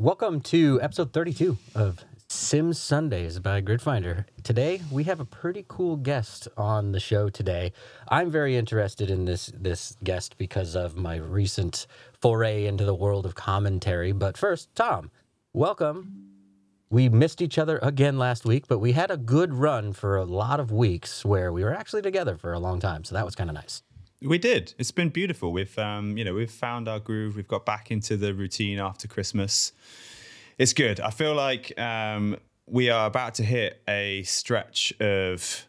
Welcome to episode 32 of Sim Sundays by Gridfinder. Today we have a pretty cool guest on the show today. I'm very interested in this this guest because of my recent foray into the world of commentary. But first, Tom, welcome. We missed each other again last week, but we had a good run for a lot of weeks where we were actually together for a long time. So that was kind of nice. We did. It's been beautiful. We've um, you know, we've found our groove. We've got back into the routine after Christmas. It's good. I feel like um, we are about to hit a stretch of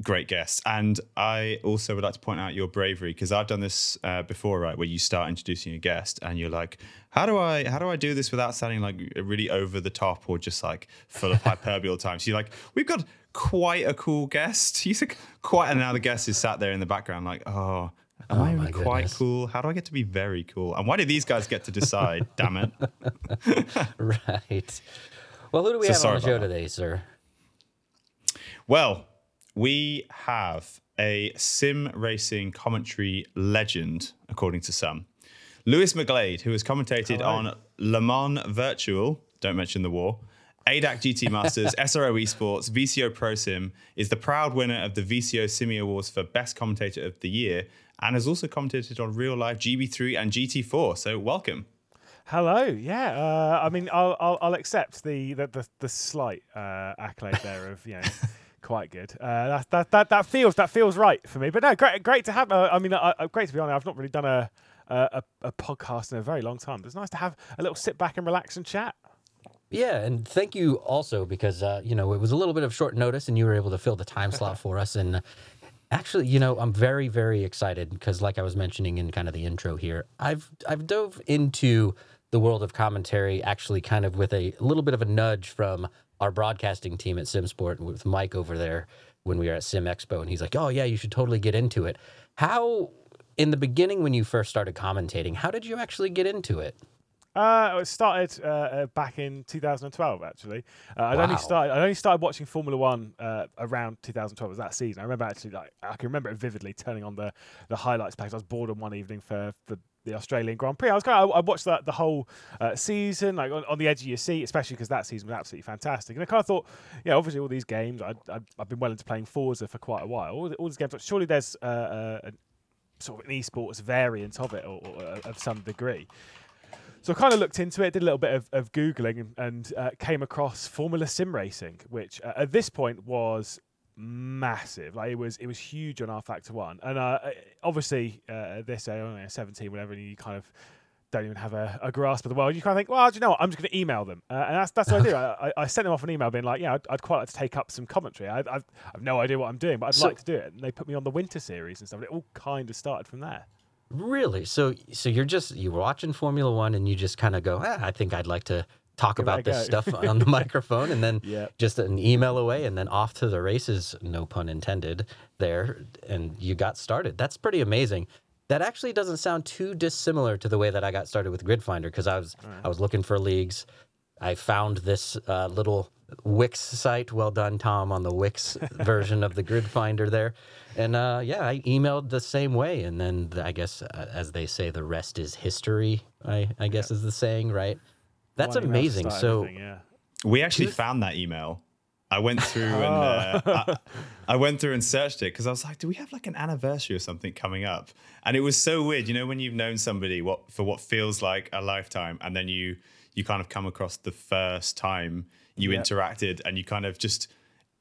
great guests, and I also would like to point out your bravery because I've done this uh, before, right? Where you start introducing a guest, and you're like, "How do I, how do I do this without sounding like really over the top or just like full of hyperbole all the time?" So you're like, "We've got quite a cool guest. You think quite, and now the guest is sat there in the background, like, oh, am Oh I really quite goodness. cool? How do I get to be very cool? And why do these guys get to decide? damn it! right. Well, who do we So have on the show about that. today, sir? Well, we have a sim racing commentary legend, according to some. Lewis McGlade, who has commentated on Le Mans Virtual, don't mention the war, ADAC GT Masters, SRO Esports, VCO Pro Sim, is the proud winner of the VCO Simi Awards for Best Commentator of the Year, and has also commentated on real life GB3 and GT4. So, welcome. Hello, yeah. Uh, I mean, I'll, I'll I'll accept the the the, the slight uh, accolade there of you know quite good. Uh, that, that that that feels that feels right for me. But no, great great to have. Uh, I mean, uh, uh, great to be on. I've not really done a, a a podcast in a very long time. But it's nice to have a little sit back and relax and chat. Yeah, and thank you also because uh, you know it was a little bit of short notice, and you were able to fill the time slot for us. And actually, you know, I'm very, very excited because, like I was mentioning in kind of the intro here, I've I've dove into the world of commentary actually kind of with a little bit of a nudge from our broadcasting team at SimSport with Mike over there when we were at Sim Expo, and he's like, "Oh yeah, you should totally get into it." How in the beginning when you first started commentating, how did you actually get into it? Uh, it started uh, uh, back in 2012. Actually, uh, I Wow. only started. I only started watching Formula One uh, around 2012. Was that season? I remember actually, like, I can remember it vividly. Turning on the the highlights package, I was bored on one evening for for the Australian Grand Prix. I was kind of, I watched the, the whole uh, season, like on, on the edge of your seat, especially because that season was absolutely fantastic. And I kind of thought, yeah, obviously all these games, I, I, I've been well into playing Forza for quite a while. All, all these games, surely there's uh, uh, an, sort of an esports variant of it, or, or of some degree. So I kind of looked into it, did a little bit of, of googling, and, uh, came across Formula Sim Racing, which uh, at this point was massive. Like it was, it was huge on rFactor One, and uh, obviously uh, this don't seventeen, whatever, and you kind of don't even have a, a grasp of the world. You kind of think, well, do you know what? I'm just going to email them, uh, and that's that's what I did. I, I- I sent them off an email, being like, yeah, I'd, I'd quite like to take up some commentary. I, I've, I've no idea what I'm doing, but I'd So- like to do it. And they put me on the Winter Series and stuff. And it all kind of started from there. Really? So so you're just you were watching Formula One and you just kind of go, ah, I think I'd like to talk it about this go." stuff on the microphone, and then Yeah. just an email away, and then off to the races. No pun intended. There, and you got started. That's pretty amazing. That actually doesn't sound too dissimilar to the way that I got started with Gridfinder because I was I was looking for leagues. I found this uh, little Wix site. Well done, Tom, on the Wix version of the Grid Finder there. And uh, yeah, I emailed the same way. And then I guess, uh, as they say, the rest is history, I, I guess is the saying, right? That's One amazing. So, yeah. We actually found that email. I went through and uh, I, I went through and searched it because I was like, "Do we have like an anniversary or something coming up?" And it was so weird, you know, when you've known somebody what for what feels like a lifetime, and then you you kind of come across the first time you Yeah. interacted, and you kind of just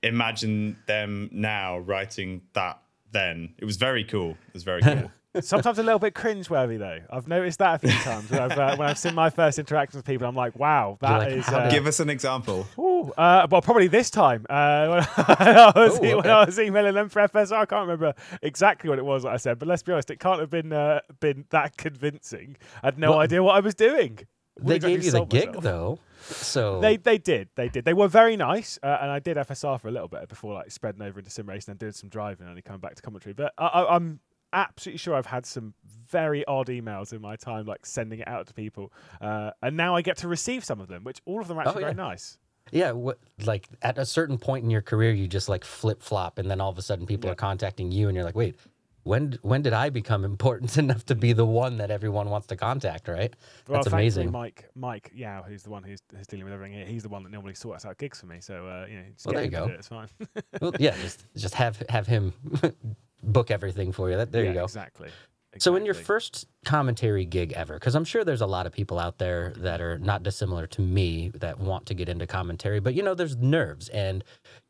imagine them now writing that. Then it was very cool. It was very cool. Sometimes a little bit cringe-worthy though. I've noticed that a few times when I've, uh, when I've seen my first interactions with people. I'm like, wow, that like, is. uh, Give us an example. ooh, uh, well, probably this time uh, when, I was, Oh, when. I was emailing them for FSR. I can't remember exactly what it was that I said, but let's be honest, it can't have been uh, been that convincing. I had no Well, idea what I was doing. They exactly gave you the gig, myself. though. So, They they did they did they were very nice uh, and I did FSR for a little bit before like spreading over into sim racing and doing some driving and only coming back to commentary. But I, I, I'm absolutely sure I've had some very odd emails in my time, like sending it out to people, uh, and now I get to receive some of them, which all of them are actually yeah. very nice. Yeah, what like at a certain point in your career, you just like flip flop, and then all of a sudden people Yeah. are contacting you, and you're like, wait, when when did I become important enough to be the one that everyone wants to contact? Right? Well, That's amazing. Mike, Mike Yao, who's the one who's, who's dealing with everything here, he's the one that normally sorts out gigs for me. So, uh, you know, Well, there you go. it, It's fine. Well, yeah, just just have have him book everything for you. That there yeah, you go. Exactly. So, in your first commentary gig ever, because I'm sure there's a lot of people out there that are not dissimilar to me that want to get into commentary, but you know, there's nerves and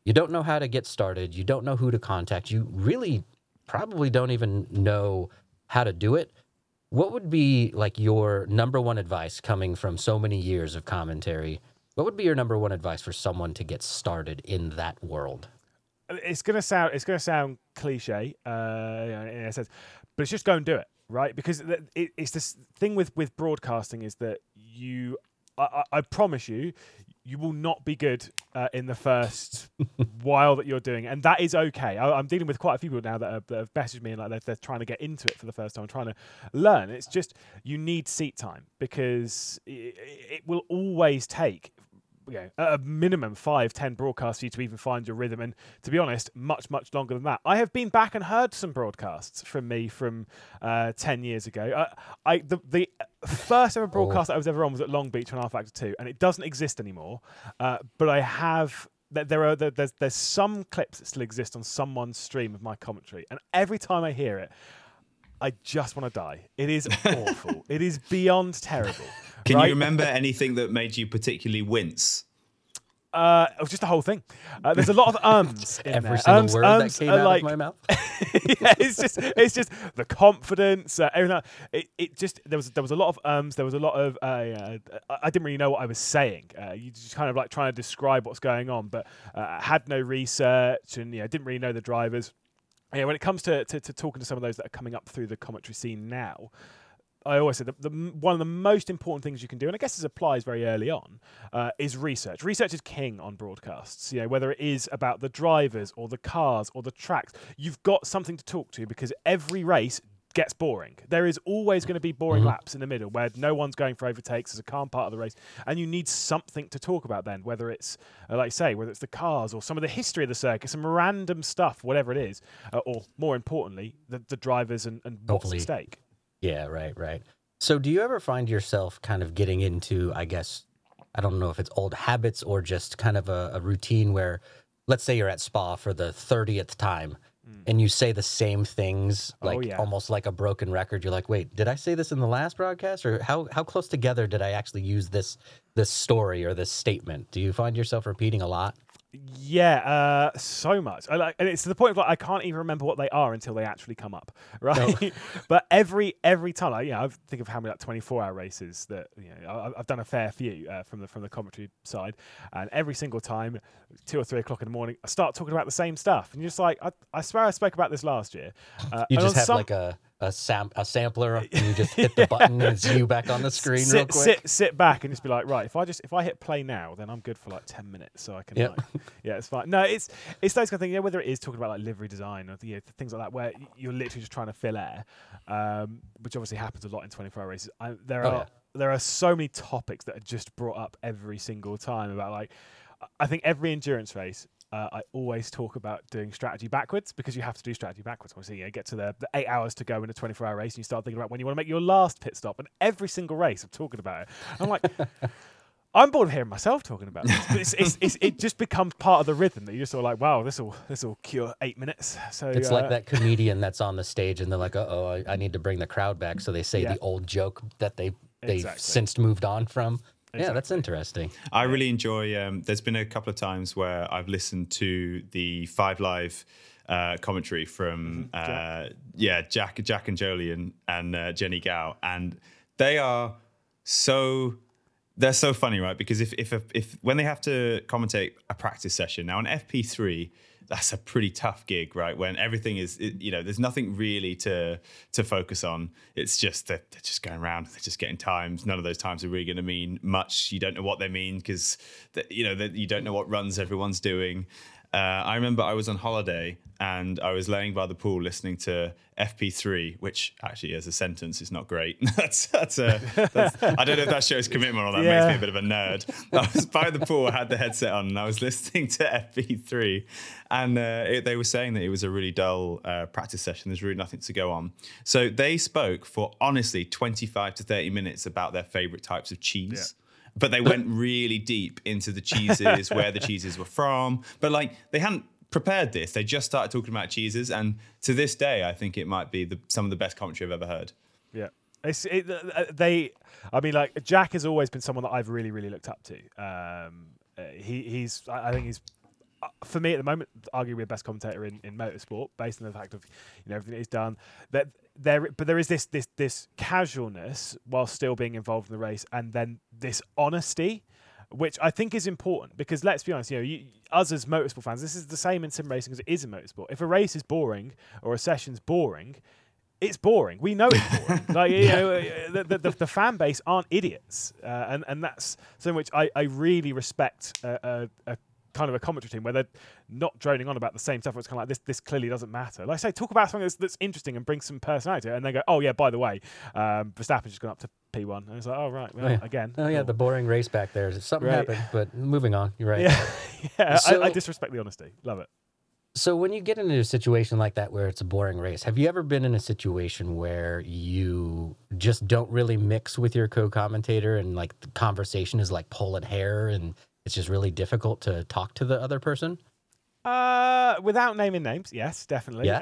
you don't know how to get started. You don't know who to contact. You really probably don't even know how to do it. What would be like your number one advice coming from so many years of commentary? What would be your number one advice for someone to get started in that world? it's gonna sound it's gonna sound cliche uh, in a sense, but it's just go and do it, right? Because it's this thing with with broadcasting is that you, I, I promise you, you will not be good uh, in the first while that you're doing it, and that is okay. I, I'm dealing with quite a few people now that, are, that have messaged me and like they're, they're trying to get into it for the first time, trying to learn. It's just you need seat time because it, it will always take you know, at a minimum five, ten broadcasts for you to even find your rhythm. And to be honest, much, much longer than that. I have been back and heard some broadcasts from me from uh, ten years ago. Uh, I the, the first ever broadcast that I was ever on was at Long Beach on rFactor Two, and it doesn't exist anymore. Uh, but I have. th- There are there's there's some clips that still exist on someone's stream of my commentary, and every time I hear it, I just want to die. It is awful. it is beyond terrible. Can right? you remember anything that made you particularly wince? Uh, it was just the whole thing. Uh, there's a lot of ums in Every there. single ums, word ums that came out like, of my mouth. yeah, it's just it's just the confidence, uh, everything. It, it just there was there was a lot of ums. There was a lot of uh, uh, I I didn't really know what I was saying. Uh, you just kind of like trying to describe what's going on, but uh, had no research and you know didn't really know the drivers. Yeah, when it comes to, to, to talking to some of those that are coming up through the commentary scene now, I always say the, the one of the most important things you can do, and I guess this applies very early on, uh, is research. Research is king on broadcasts. You know, whether it is about the drivers or the cars or the tracks, you've got something to talk to because every race gets boring. There is always going to be boring laps in the middle where no one's going for overtakes. There's a calm part of the race, and you need something to talk about then. Whether it's, uh, like I say, whether it's the cars or some of the history of the circuit, some random stuff, whatever it is, uh, or more importantly, the, the drivers and, and what's at stake. Yeah, right, right. So, do you ever find yourself kind of getting into, I guess, I don't know if it's old habits or just kind of a, a routine where, let's say you're at Spa for the 30th time Mm. and you say the same things, Oh, like yeah. almost like a broken record. You're like, wait, did I say this in the last broadcast? Or how, how close together did I actually use this, this story or this statement? Do you find yourself repeating a lot? Yeah, uh, so much. I like, and it's to the point of like I can't even remember what they are until they actually come up, right? but every every time, like, you know, I think of how many like twenty four hour races that you know I, I've done a fair few uh, from the from the commentary side, and every single time, two or three o'clock in the morning, I start talking about the same stuff, and you're just like, I, I swear I spoke about this last year. Uh, You just have some- like a, a, sam- a sampler and you just hit the button and it's you back on the screen sit, real quick. Sit, sit back and just be like, right. If I just if I hit play now, then I'm good for like ten minutes, so I can. Yep. Like, yeah, it's fine. No, it's it's those kind of things. Yeah, whether it is talking about like livery design or you know, things like that, where you're literally just trying to fill air, um, which obviously happens a lot in 24 hour races. I, there Oh, are yeah. there are so many topics that are just brought up every single time about like. I think every endurance race. Uh, I always talk about doing strategy backwards because you have to do strategy backwards. Obviously, you know, get to the, the eight hours to go in a 24 hour race and you start thinking about when you want to make your last pit stop. And every single race, I'm talking about it. I'm like, I'm bored of hearing myself talking about this. But it's, it's, it's, it just becomes part of the rhythm that you're just sort of like, wow, this will this will cure eight minutes. So It's uh, like that comedian that's on the stage and they're like, "Uh oh, I, I need to bring the crowd back." So they say Yeah. the old joke that they they've Exactly. since moved on from. Yeah, that's interesting. I really enjoy. Um, there's been a couple of times where I've listened to the Five Live uh, commentary from uh, yeah Jack, Jack and Jolyon and uh, Jennie Gow, and they are so they're so funny, right? Because if if if when they have to commentate a practice session now on FP3, that's a pretty tough gig, right? When everything is, you know, there's nothing really to to focus on. It's just that they're just going around, they're just getting times. None of those times are really going to mean much. You don't know what they mean because, you know, you don't know what runs everyone's doing. Uh, I remember I was on holiday and I was laying by the pool listening to FP3, which actually, as a sentence, is not great. that's that's a. That's, I don't know if that shows commitment or that Yeah. makes me a bit of a nerd. I was by the pool, I had the headset on, and I was listening to FP3, and uh, it, they were saying that it was a really dull uh, practice session. There's really nothing to go on. So they spoke for honestly 25 to 30 minutes about their favorite types of cheese but they went really deep into the cheeses, where the cheeses were from. But like they hadn't prepared this; they just started talking about cheeses, and to this day, I think it might be the, some of the best commentary I've ever heard. Yeah. It's, it, uh, they, I mean, like Jack has always been someone that I've really, really looked up to. Um, uh, he, he's, I I think he's, uh, for me at the moment, arguably the best commentator in, in motorsport, based on the fact of you know everything that he's done. That there, but there is this this this casualness while still being involved in the race, and then this honesty. Which I think is important because let's be honest, you know, you, us as motorsport fans, this is the same in sim racing as it is in motorsport. If a race is boring or a session's boring, it's boring. We know it's boring. like you know, uh, the, the, the, the fan base aren't idiots, uh, and and that's something which I, I really respect. A, a, a kind of a commentary team where they're not droning on about the same stuff. Where it's kind of like this. This clearly doesn't matter. Like I say, talk about something that's, that's interesting and bring some personality, and then go, oh yeah, by the way, um, Verstappen's just gone up to P1, and it's like, oh right, well, yeah. again. Oh yeah, cool. the boring race back there. Something Right. happened, but moving on. You're right. yeah, yeah. I, I disrespect the honesty. Love it. So when you get into a situation like that where it's a boring race, have you ever been in a situation where you just don't really mix with your co-commentator and like the conversation is like pulling hair and it's just really difficult to talk to the other person? Uh, without naming names, yes, definitely. Yeah,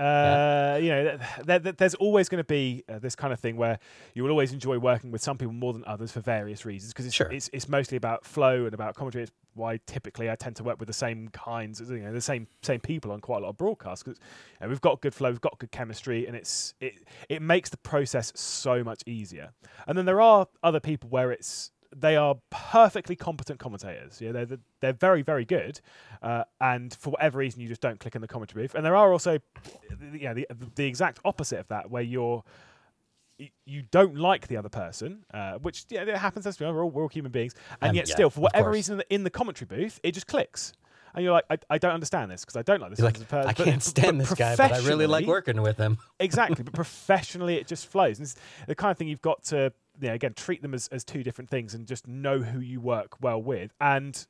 uh, You know, th- th- th- there's always going to be uh, this kind of thing where you will always enjoy working with some people more than others for various reasons because it's, Sure. it's it's mostly about flow and about commentary. It's why typically I tend to work with the same kinds, you know, the same same people on quite a lot of broadcasts because we've got good flow, we've got good chemistry, and it's it it makes the process so much easier. And then there are other people where it's they are perfectly competent commentators. Yeah, they're they're very very good, uh, and for whatever reason you just don't click in the commentary booth. And there are also, you know, the the exact opposite of that where you're you don't like the other person, uh, which yeah, it happens. Be we're all, we're all human beings, and Um, yet yeah, still, for whatever reason, in the commentary booth, it just clicks, and you're like, I, I don't understand this because I don't like this. Person like, as a I person." can't But- stand but this guy, but I really like working with him. exactly but professionally it just flows and it's the kind of thing you've got to you know, again treat them as, as two different things and just know who you work well with. And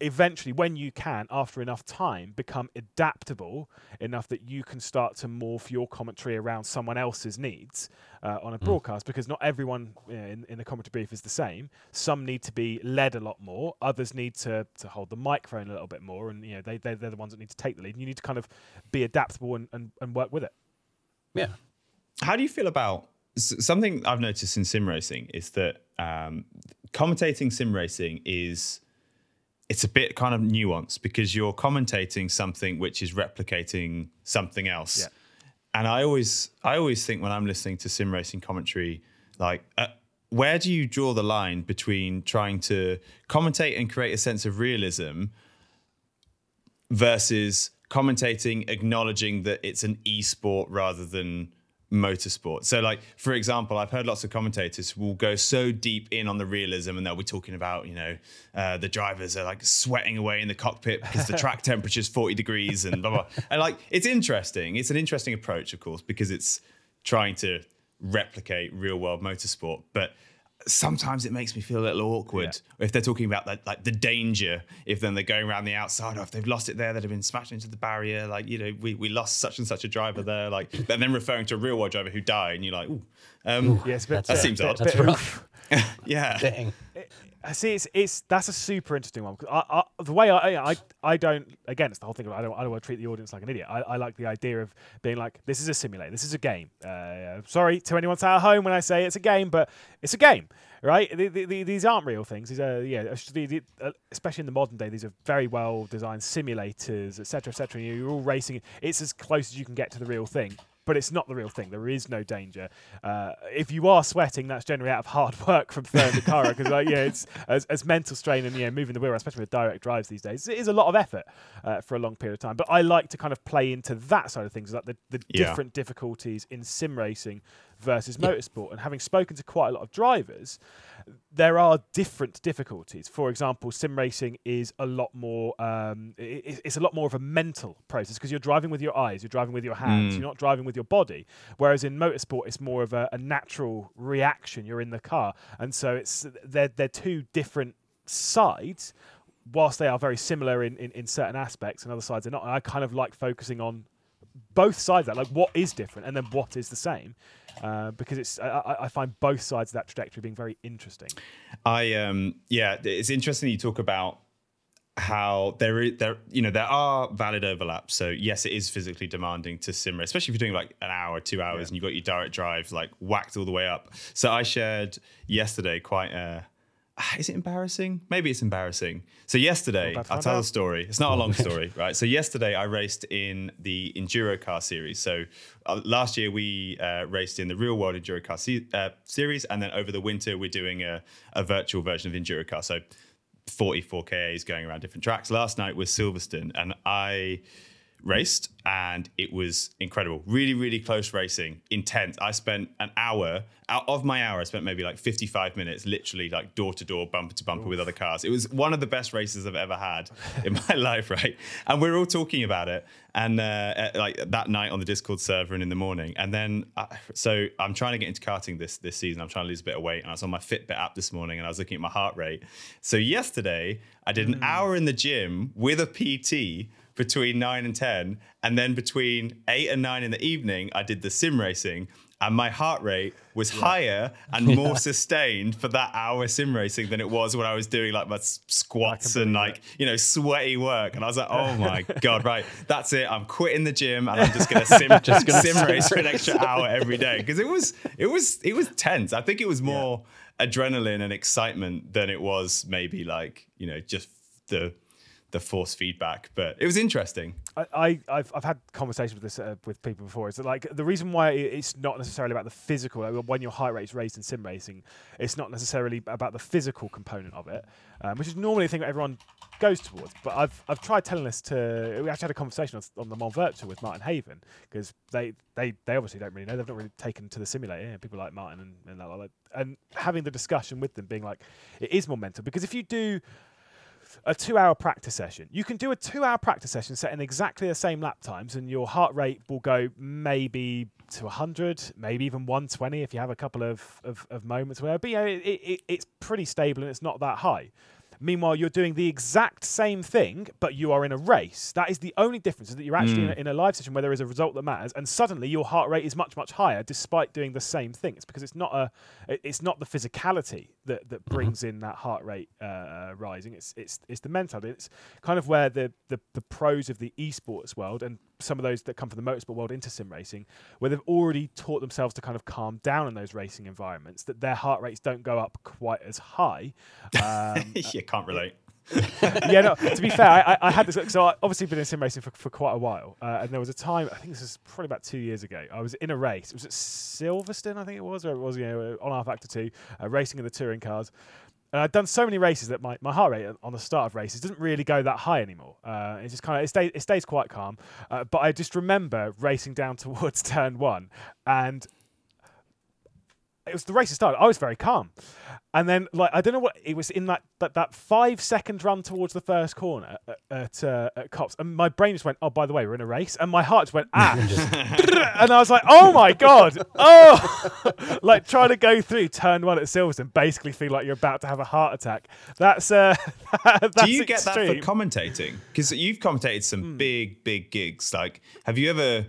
eventually when you can after enough time become adaptable enough that you can start to morph your commentary around someone else's needs uh, on a broadcast. Because not everyone you know, in, in the commentary brief is the same. Some need to be led a lot more. Others need to, to hold the microphone a little bit more. And you know they, they, they're the ones that need to take the lead. And you need to kind of be adaptable and, and, and work with it. Yeah. How do you feel about something I've noticed in sim racing is that um, commentating sim racing is it's a bit kind of nuanced because you're commentating something which is replicating something else. Yeah. And I always I always think when I'm listening to sim racing commentary, like uh, where do you draw the line between trying to commentate and create a sense of realism versus commentating acknowledging that it's an e-sport rather than motorsport. So like for example, I've heard lots of commentators will go so deep in on the realism and they'll be talking about, you know, uh, the drivers are like sweating away in the cockpit because the track temperature is 40 degrees and blah blah. And like it's interesting. It's an interesting approach of course because it's trying to replicate real world motorsport, but sometimes it makes me feel a little awkward if they're talking about like, like the danger if then they're going around the outside or if they've lost it there they'd have been smashed into the barrier like you know we, we lost such and such a driver there like and then referring to a real world driver who died and you're like ooh um, Yeah, it's a bit, That seems bit- odd. bit That's rough. yeah Dang. See. It's, it's that's a super interesting one. I, I, the way I, I I don't again, it's the whole thing. Of, I don't I don't want to treat the audience like an idiot. I, I like the idea of being like, this is a simulator. This is a game. Uh, sorry to anyone at home when I say it's a game, but it's a game, right? The, the, the, these aren't real things. These are yeah, uh, especially in the modern day. These are very well designed simulators, etc., etc. You're all racing. It's as close as you can get to the real thing. But it's not the real thing. There is no danger. Uh, if you are sweating, that's generally out of hard work from throwing the car because, like, yeah, it's as, as mental strain and yeah, moving the wheel, especially with direct drives these days, it is a lot of effort uh, for a long period of time. But I like to kind of play into that side of things, like the, the Yeah. different difficulties in sim racing versus Yeah. motorsport. And having spoken to quite a lot of drivers, there are different difficulties. For example, sim racing is a lot more. Um, i- i- it's a lot more of a mental process because you're driving with your eyes, you're driving with your hands, Mm. you're not driving with your body. Whereas in motorsport, it's more of a, a natural reaction. You're in the car, and so it's they're they're two different sides. Whilst they are very similar in, in, in certain aspects, and other sides are not. I kind of like focusing on both sides of that, like what is different and then what is the same, uh, because it's I, I- I find both sides of that trajectory being very interesting. I um yeah, it's interesting you talk about how there is there you know there are valid overlaps. So yes, it is physically demanding to simmer, especially if you're doing like an hour, two hours, and you've got your direct drive like whacked all the way up. So I shared yesterday quite a. Is it embarrassing? Maybe it's embarrassing. So yesterday, I'll tell out. the story. It's not a long story, right? So yesterday, I raced in the EnduroKa Series. So uh, last year we uh, raced in the Real World EnduroKa se- uh, Series, and then over the winter we're doing a, a virtual version of EnduroKa. So 44 KAs going around different tracks. Last night was Silverstone, and I raced, and it was incredible. Really, really close racing, intense. I spent an hour out of my hour. I spent maybe like 55 minutes, literally like door to door, bumper to bumper with other cars. It was one of the best races I've ever had in my life, right? And we are all talking about it, and uh, like that night on the Discord server and in the morning. And then, uh, so I'm trying to get into karting this this season. I'm trying to lose a bit of weight, and I was on my Fitbit app this morning, and I was looking at my heart rate. So yesterday, I did an hour in the gym with a PT between nine and 10. And then between eight and nine in the evening, I did the sim racing. And my heart rate was higher and more sustained for that hour sim racing than it was when I was doing like my squats and like, you know, sweaty work. And I was like, oh my God, right. That's it. I'm quitting the gym and I'm just going to sim, just gonna sim sim race for an extra hour every day. Cause it was, it was, it was tense. I think it was more adrenaline and excitement than it was maybe like, you know, just the, the force feedback, but it was interesting. I, I I've, I've had conversations with this uh, with people before. Is that like the reason why it's not necessarily about the physical. Like when your heart rate's raised in sim racing, it's not necessarily about the physical component of it, um, which is normally a thing that everyone goes towards. But I've I've tried telling this to. We actually had a conversation on, on the Mont Virtual with Martin Haven because they, they they obviously don't really know. They've not really taken to the simulator. Yeah, people like Martin and and, that, like and having the discussion with them, being like, it is more mental because if you do a two hour practice session. You can do a two hour practice session setting exactly the same lap times, and your heart rate will go maybe to 100, maybe even 120 if you have a couple of, of, of moments where, but yeah, it, it, it's pretty stable and it's not that high. Meanwhile, you're doing the exact same thing, but you are in a race. That is the only difference is that you're actually in, hmm. a, in a live session where there is a result that matters, and suddenly your heart rate is much much higher despite doing the same thing. It's because it's not a, it's not the physicality that, that mm-hmm. brings in that heart rate uh, uh rising. It's it's it's the mental. It's kind of where the, the the pros of the esports world and some of those that come from the motorsport world into sim racing, where they've already taught themselves to kind of calm down in those racing environments, that their heart rates don't go up quite as high. Um, yeah, can't relate. yeah, no. To be fair, I, I- had this. So I obviously been in sim racing for, for quite a while, uh, and there was a time. I think this is probably about two years ago. I was in a race. It was at Silverstone, I think it was, or it was you know on rFactor Two, uh, racing in the touring cars. And I'd done so many races that my, my heart rate on the start of races doesn't really go that high anymore. Uh, it just kind of it stays it stays quite calm. Uh, but I just remember racing down towards turn one, and it was the race started. I was very calm, and then like I don't know what it was in that that, that five second run towards the first corner at at, uh, at Copse, and my brain just went, oh by the way, we're in a race, and my heart just went ah, and I was like, oh my god, oh, like trying to go through turn one at Silverstone, basically feel like you're about to have a heart attack. That's uh, that's Do you get that for commentating? Because you've commentated some Hmm. big, big gigs. Like, have you ever,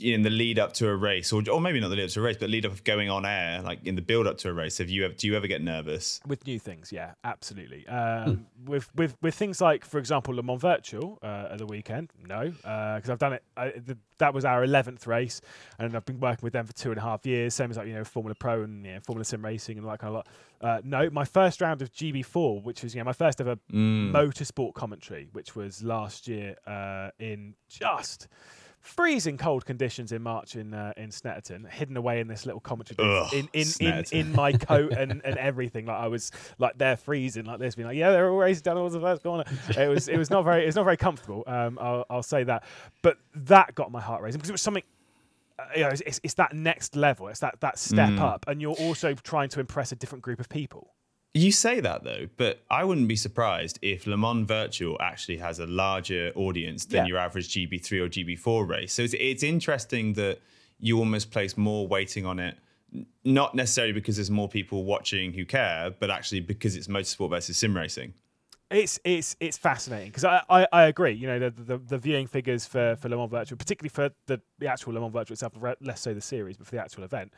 in the lead up to a race, or, or maybe not the lead up to a race, but lead up of going on air, like in the build up to a race, have you ever, do you ever get nervous? with new things yeah absolutely. Um, with with with things like for example le mans virtual uh, at the weekend no because i've done it I, the, that was our 11th race and i've been working with them for two and a half years same as like you know formula pro and you know, formula sim racing and all that kind of lot. Uh, no my first round of gb4 which was you know my first ever motorsport commentary which was last year uh, in just freezing cold conditions in March in uh, in Snetterton, hidden away in this little commentary booth Ugh, in in, in in my coat and, and everything. Like I was like there freezing like this, being like, yeah, they're all racing down towards the first corner. It was it was not very it's not very comfortable. Um, I'll, I'll say that, but that got my heart racing because it was something you know, it's, it's, it's that next level. It's that that step Mm. up, and you're also trying to impress a different group of people. You say that though, but I wouldn't be surprised if Le Mans Virtual actually has a larger audience than Yeah. your average GB3 or GB4 race. So it's, it's interesting that you almost place more weighting on it, not necessarily because there's more people watching who care, but actually because it's motorsport versus sim racing. It's it's it's fascinating because I, I, I agree. You know the, the the viewing figures for for Le Mans Virtual, particularly for the, the actual Le Mans Virtual itself, less so the series, but for the actual event,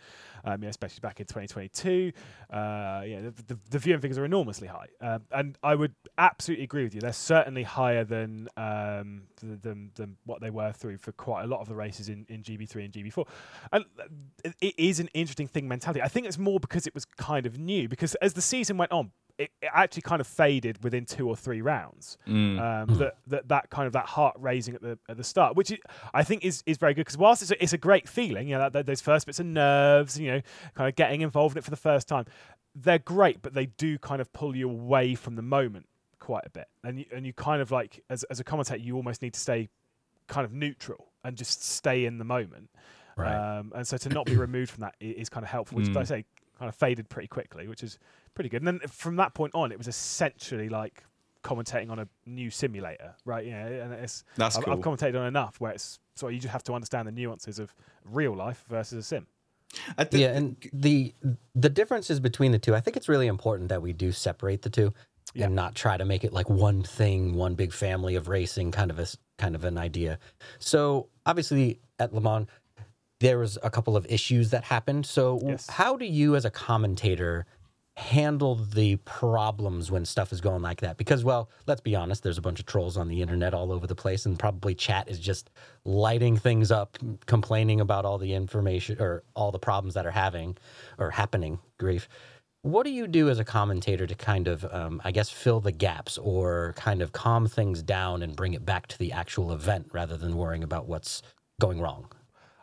um, yeah, especially back in 2022, uh, the, the, the viewing figures are enormously high, um, and I would absolutely agree with you. They're certainly higher than um th- than than what they were through for quite a lot of the races in, in GB3 and GB4, and it is an interesting thing mentality. I think it's more because it was kind of new because as the season went on, it, it actually kind of faded within two or three rounds. Um, that, that that kind of that heart raising at the at the start, which i I think is is very good because whilst it's a, it's a great feeling, you know, that, those first bits of nerves, you know, kind of getting involved in it for the first time, they're great, but they do kind of pull you away from the moment quite a bit, and you, and you kind of like as as a commentator, you almost need to stay kind of neutral and just stay in the moment. Right. Um, and so to not be removed from that is, is kind of helpful, which, like I say, kind of faded pretty quickly, which is pretty good. And then from that point on, it was essentially like commentating on a new simulator, right? Yeah, and it's That's I've, cool. I've commentated on enough where it's so you just have to understand the nuances of real life versus a sim. I think- yeah, and the the differences between the two, I think it's really important that we do separate the two Yeah. and not try to make it like one thing, one big family of racing, kind of a kind of an idea. So obviously at Le Mans, there was a couple of issues that happened. So Yes. how do you, as a commentator, handle the problems when stuff is going like that? Because, well, let's be honest, there's a bunch of trolls on the internet all over the place, and probably chat is just lighting things up, complaining about all the information or all the problems that are having or happening. Grief. What do you do as a commentator to kind of, um, I guess, fill the gaps or kind of calm things down and bring it back to the actual event rather than worrying about what's going wrong?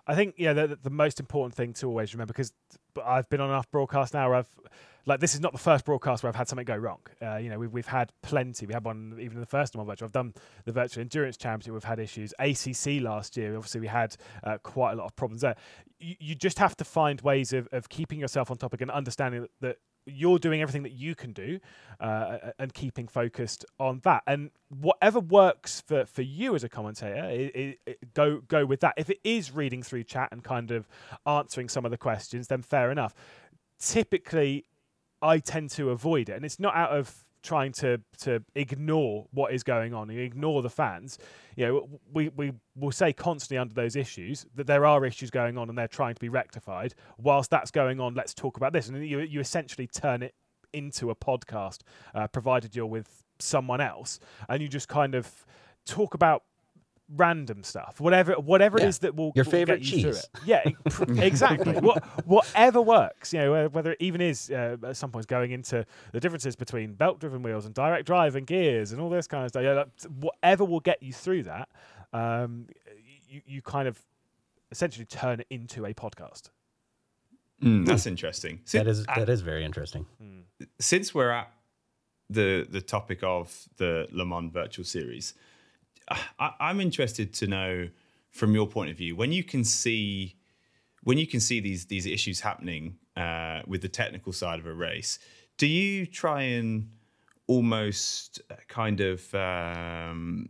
I think yeah, the, the most important thing to always remember because I've been on enough broadcasts now where I've like this is not the first broadcast where I've had something go wrong. Uh, you know, we've we've had plenty. We had one even in the first one virtual. I've done the virtual endurance championship. We've had issues. ACC last year, obviously, we had uh, quite a lot of problems there. You, you just have to find ways of, of keeping yourself on topic and understanding that, that you're doing everything that you can do uh, and keeping focused on that. And whatever works for, for you as a commentator, i i i go go with that. If it is reading through chat and kind of answering some of the questions, then fair enough. Typically, I tend to avoid it, and it's not out of trying to to ignore what is going on, and ignore the fans. You know, we we will say constantly under those issues that there are issues going on and they're trying to be rectified. Whilst that's going on, let's talk about this, and you you essentially turn it into a podcast, uh, provided you're with someone else, and you just kind of talk about random stuff, whatever whatever Yeah. it is that will Your will favorite get you through cheese. it. Yeah, exactly. what, whatever works, you know, whether it even is uh, at some points going into the differences between belt-driven wheels and direct drive and gears and all this kind of stuff. Yeah, like, whatever will get you through that, um, you you kind of essentially turn it into a podcast. Mm, that's interesting. That is uh, that is very interesting. since we're at the the topic of the Le Mans Virtual Series, I, I'm interested to know from your point of view when you can see when you can see these these issues happening uh, with the technical side of a race. Do you try and almost kind of um,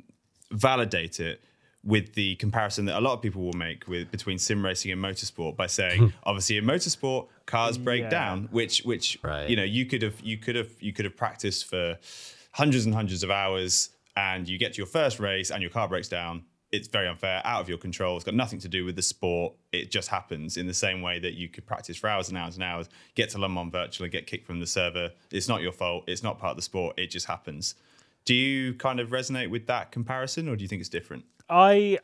validate it with the comparison that a lot of people will make with between sim racing and motorsport by saying obviously in motorsport cars break Yeah. down which which Right. you know you could have you could have you could have practiced for hundreds and hundreds of hours and you get to your first race and your car breaks down it's very unfair out of your control. It's got nothing to do with the sport. It just happens in the same way that you could practice for hours and hours and hours get to Le Mans virtual and get kicked from the server. It's not your fault. It's not part of the sport. It just happens. Do you kind of resonate with that comparison or do you think it's different? I,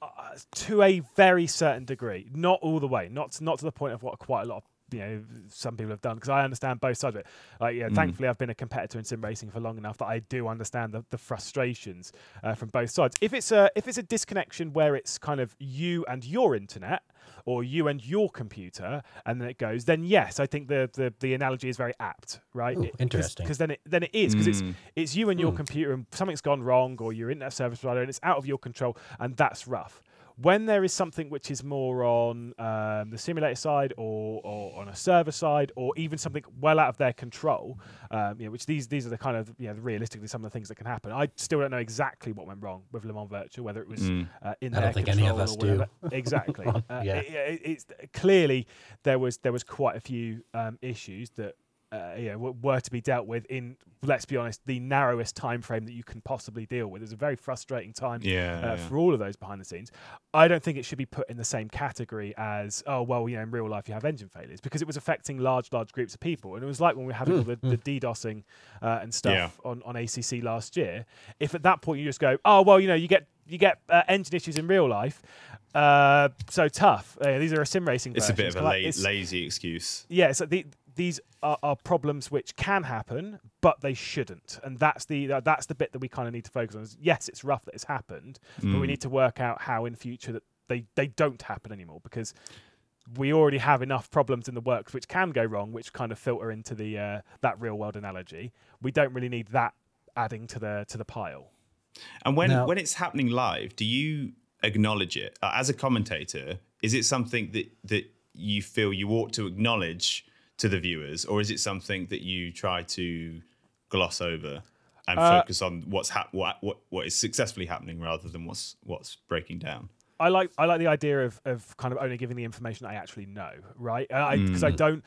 uh, to a very certain degree, not all the way, not not to the point of what quite a lot of you know some people have done because I understand both sides of it. Like, yeah, thankfully I've been a competitor in sim racing for long enough that I do understand the, the frustrations uh, from both sides. If it's a if it's a disconnection where it's kind of you and your internet or you and your computer, and then it goes, then yes, I think the the, the analogy is very apt, right? Ooh, interesting. Because then it then it is because it's Mm. it's you and your computer and something's gone wrong or your internet service provider and it's out of your control and that's rough. When there is something which is more on um, the simulator side or, or on a server side or even something well out of their control, um, you know, which these these are the kind of you know realistically some of the things that can happen. I still don't know exactly what went wrong with Le Mans Virtual, whether it was Mm. uh, in I their don't think any control of us do. Exactly. uh, Yeah. it- it- it's clearly there was there was quite a few um, issues that uh, you know, were, to be dealt with in, let's be honest, the narrowest time frame that you can possibly deal with. It was a very frustrating time Yeah, uh, yeah. for all of those behind the scenes. I don't think it should be put in the same category as, oh, well, you know, in real life you have engine failures because it was affecting large, large groups of people. And it was like when we were having all the, the DDoSing uh, and stuff Yeah. on, on ACC last year. If at that point you just go, oh, well, you know, you get you get uh, engine issues in real life, uh, so tough. Uh, these are a sim racing. It's a bit of a la- it's- lazy excuse. yeah, so the, these are, are problems which can happen, but they shouldn't, and that's the that- that's the bit that we kind of need to focus on. Is yes, it's rough that it's happened, but Mm. we need to work out how in future that they they don't happen anymore because we already have enough problems in the works which can go wrong, which kind of filter into the uh, that real world analogy. We don't really need that adding to the to the pile. And when Now- when it's happening live, do you acknowledge it uh, as a commentator? Is it something that that you feel you ought to acknowledge to the viewers, or is it something that you try to gloss over and Uh, focus on what's hap- what, what what is successfully happening rather than what's what's breaking down? I like I like the idea of of kind of only giving the information I actually know, right? Because I, Mm. don't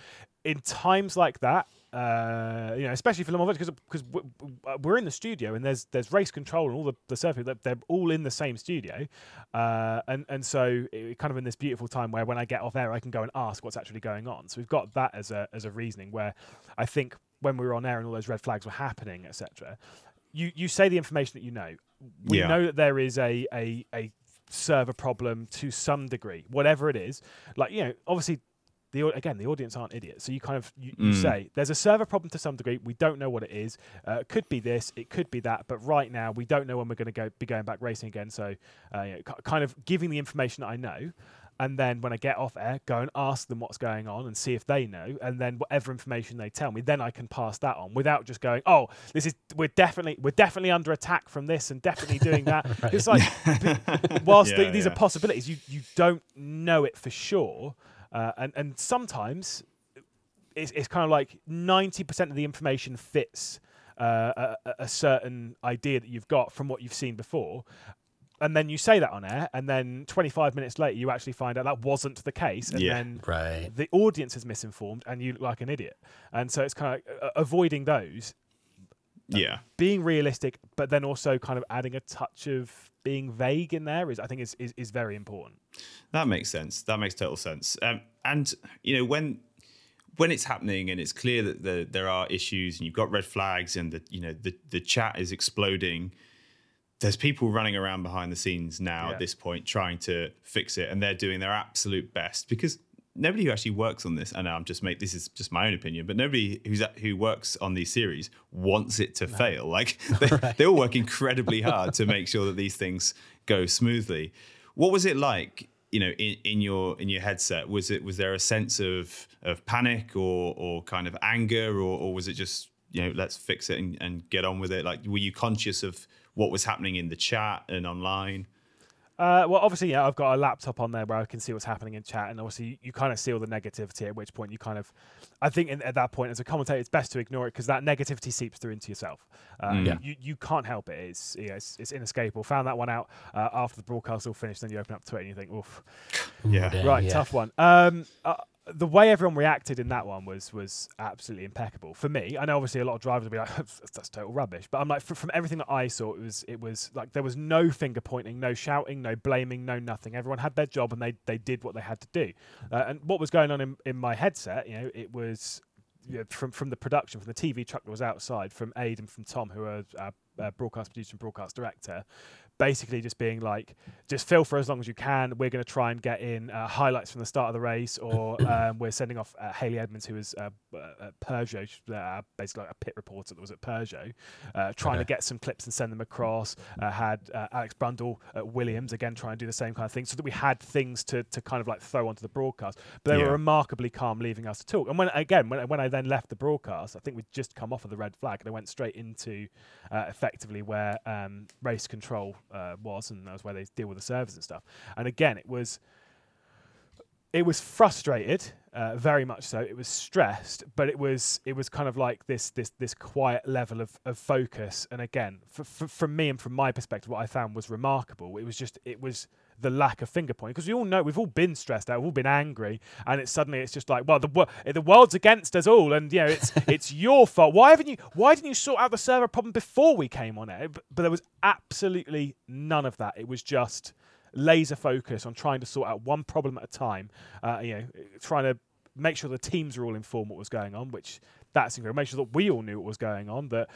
in times like that, uh, you know, especially for Le Mans because because we're in the studio and there's there's race control and all the the surface they're, they're all in the same studio, uh, and and so it, kind of in this beautiful time where when I get off air I can go and ask what's actually going on. So we've got that as a as a reasoning where I think when we were on air and all those red flags were happening, etc. You you say the information that you know. We Yeah. know that there is a a a server problem to some degree, whatever it is. Like you know, obviously, the again the audience aren't idiots, so you kind of you, you Mm. say there's a server problem to some degree. We don't know what it is. Uh, it could be this, it could be that, but right now we don't know when we're going to go be going back racing again. So, uh, you know, ki- kind of giving the information that I know. And then when I get off air, go and ask them what's going on and see if they know. And then whatever information they tell me, then I can pass that on without just going, "Oh, this is we're definitely we're definitely under attack from this and definitely doing that." It's like whilst the, these yeah. are possibilities, you you don't know it for sure, uh, and and sometimes it's it's kind of like ninety percent of the information fits uh, a, a- certain idea that you've got from what you've seen before. And then you say that on air, and then 25 minutes later, you actually find out that wasn't the case, and Yeah. then Right. the audience is misinformed, and you look like an idiot. And so it's kind of uh, avoiding those Yeah, being realistic, but then also kind of adding a touch of being vague in there is, I think, is is, is very important. that makes sense. That makes total sense. Um, and you know when when it's happening and it's clear that the, there are issues and you've got red flags and the you know the the chat is exploding. There's people running around behind the scenes now Yeah. at this point trying to fix it, and they're doing their absolute best because nobody who actually works on this, and I'm just make this is just my own opinion, but nobody who's who works on these series wants it to fail. Like they, they all work incredibly hard to make sure that these things go smoothly. What was it like? You know, in, in your in your headset, was it was there a sense of of panic or or kind of anger, or, or was it just you know let's fix it and, and get on with it? Like, were you conscious of what was happening in the chat and online? Uh, well, obviously, yeah, I've got a laptop on there where I can see what's happening in chat, and obviously, you, you kind of see all the negativity. At which point, you kind of, I think, in, at that point, as a commentator, it's best to ignore it because that negativity seeps through into yourself. Uh, Mm. you, you can't help it. It's, yeah, it's it's inescapable. Found that one out uh, after the broadcast all finished. Then you open up Twitter and you think, oof, Yeah. Right, yeah. tough one. Um, uh, the way everyone reacted in that one was was absolutely impeccable for me. I know obviously a lot of drivers will be like, "That's total rubbish," but I'm like, from everything that I saw, it was it was like there was no finger pointing, no shouting, no blaming, no nothing. Everyone had their job and they they did what they had to do. Uh, and what was going on in, in my headset, you know, it was you know, from from the production, from the TV truck that was outside, from Aid and from Tom, who are uh, uh, broadcast producer and broadcast director, basically just being like, just fill for as long as you can. We're going to try and get in uh, highlights from the start of the race, or um, we're sending off uh, Haley Edmonds, who was uh, uh, at Peugeot, uh, basically like a pit reporter that was at Peugeot, uh, trying to get some clips and send them across. Uh, had uh, Alex Brundle at Williams again trying to do the same kind of thing, so that we had things to, to kind of like throw onto the broadcast. But they Yeah. were remarkably calm, leaving us to talk. And when again, when, when I then left the broadcast, I think we'd just come off of the red flag, and I went straight into uh, effectively where um, race control uh, was, and that was where they deal with the servers and stuff. And again, it was it was frustrated, uh, very much so. It was stressed, but it was it was kind of like this this this quiet level of, of focus. And again, f- f- from me and from my perspective, what I found was remarkable. It was just it was the lack of finger pointing because we all know we've all been stressed out, we've all been angry, and it's suddenly it's just like, well, the the world's against us all, and you know it's it's your fault. Why haven't you? Why didn't you sort out the server problem before we came on it? But, but there was absolutely none of that. It was just laser focus on trying to sort out one problem at a time. Uh, you know, trying to make sure the teams are all informed what was going on, which that's incredible. Make sure that we all knew what was going on. That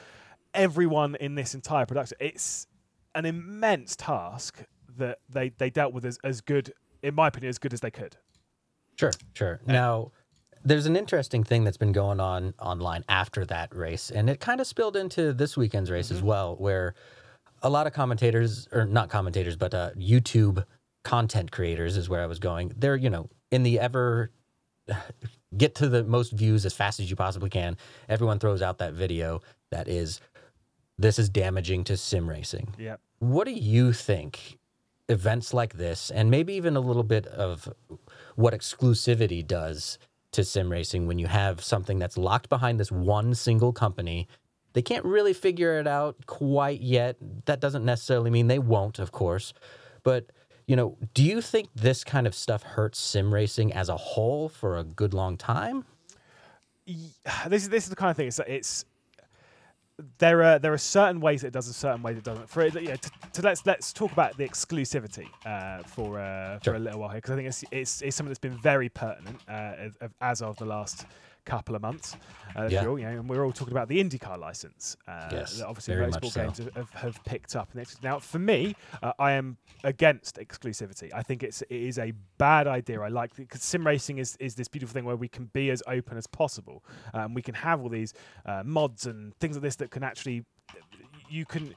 everyone in this entire production, it's an immense task that they they dealt with as, as good, in my opinion, as good as they could. Sure, sure. Now, there's an interesting thing that's been going on online after that race, and it kind of spilled into this weekend's race as well, where a lot of commentators, or not commentators, but uh, YouTube content creators is where I was going. They're, you know, in the ever get to the most views as fast as you possibly can. Everyone throws out that video that is, this is damaging to sim racing. Yeah. What do you think events like this, and maybe even a little bit of what exclusivity does to sim racing when you have something that's locked behind this one single company? They can't really figure it out quite yet. That doesn't necessarily mean they won't, of course. But, you know, do you think this kind of stuff hurts sim racing as a whole for a good long time? This is this is the kind of thing. It's it's there are there are certain ways it does and certain ways it doesn't. For yeah, to, to let's let's talk about the exclusivity uh, for uh, Sure. for a little while here because I think it's, it's it's something that's been very pertinent uh, as, as of the last couple of months. Uh, Yeah. all- you know, and we're all talking about the IndyCar license. Uh, Yes, that obviously very much so. games have, have, picked up. And now, for me, uh, I am against exclusivity. I think it's it is a bad idea. I like because sim racing is is this beautiful thing where we can be as open as possible. Um, we can have all these uh, mods and things like this that can actually you can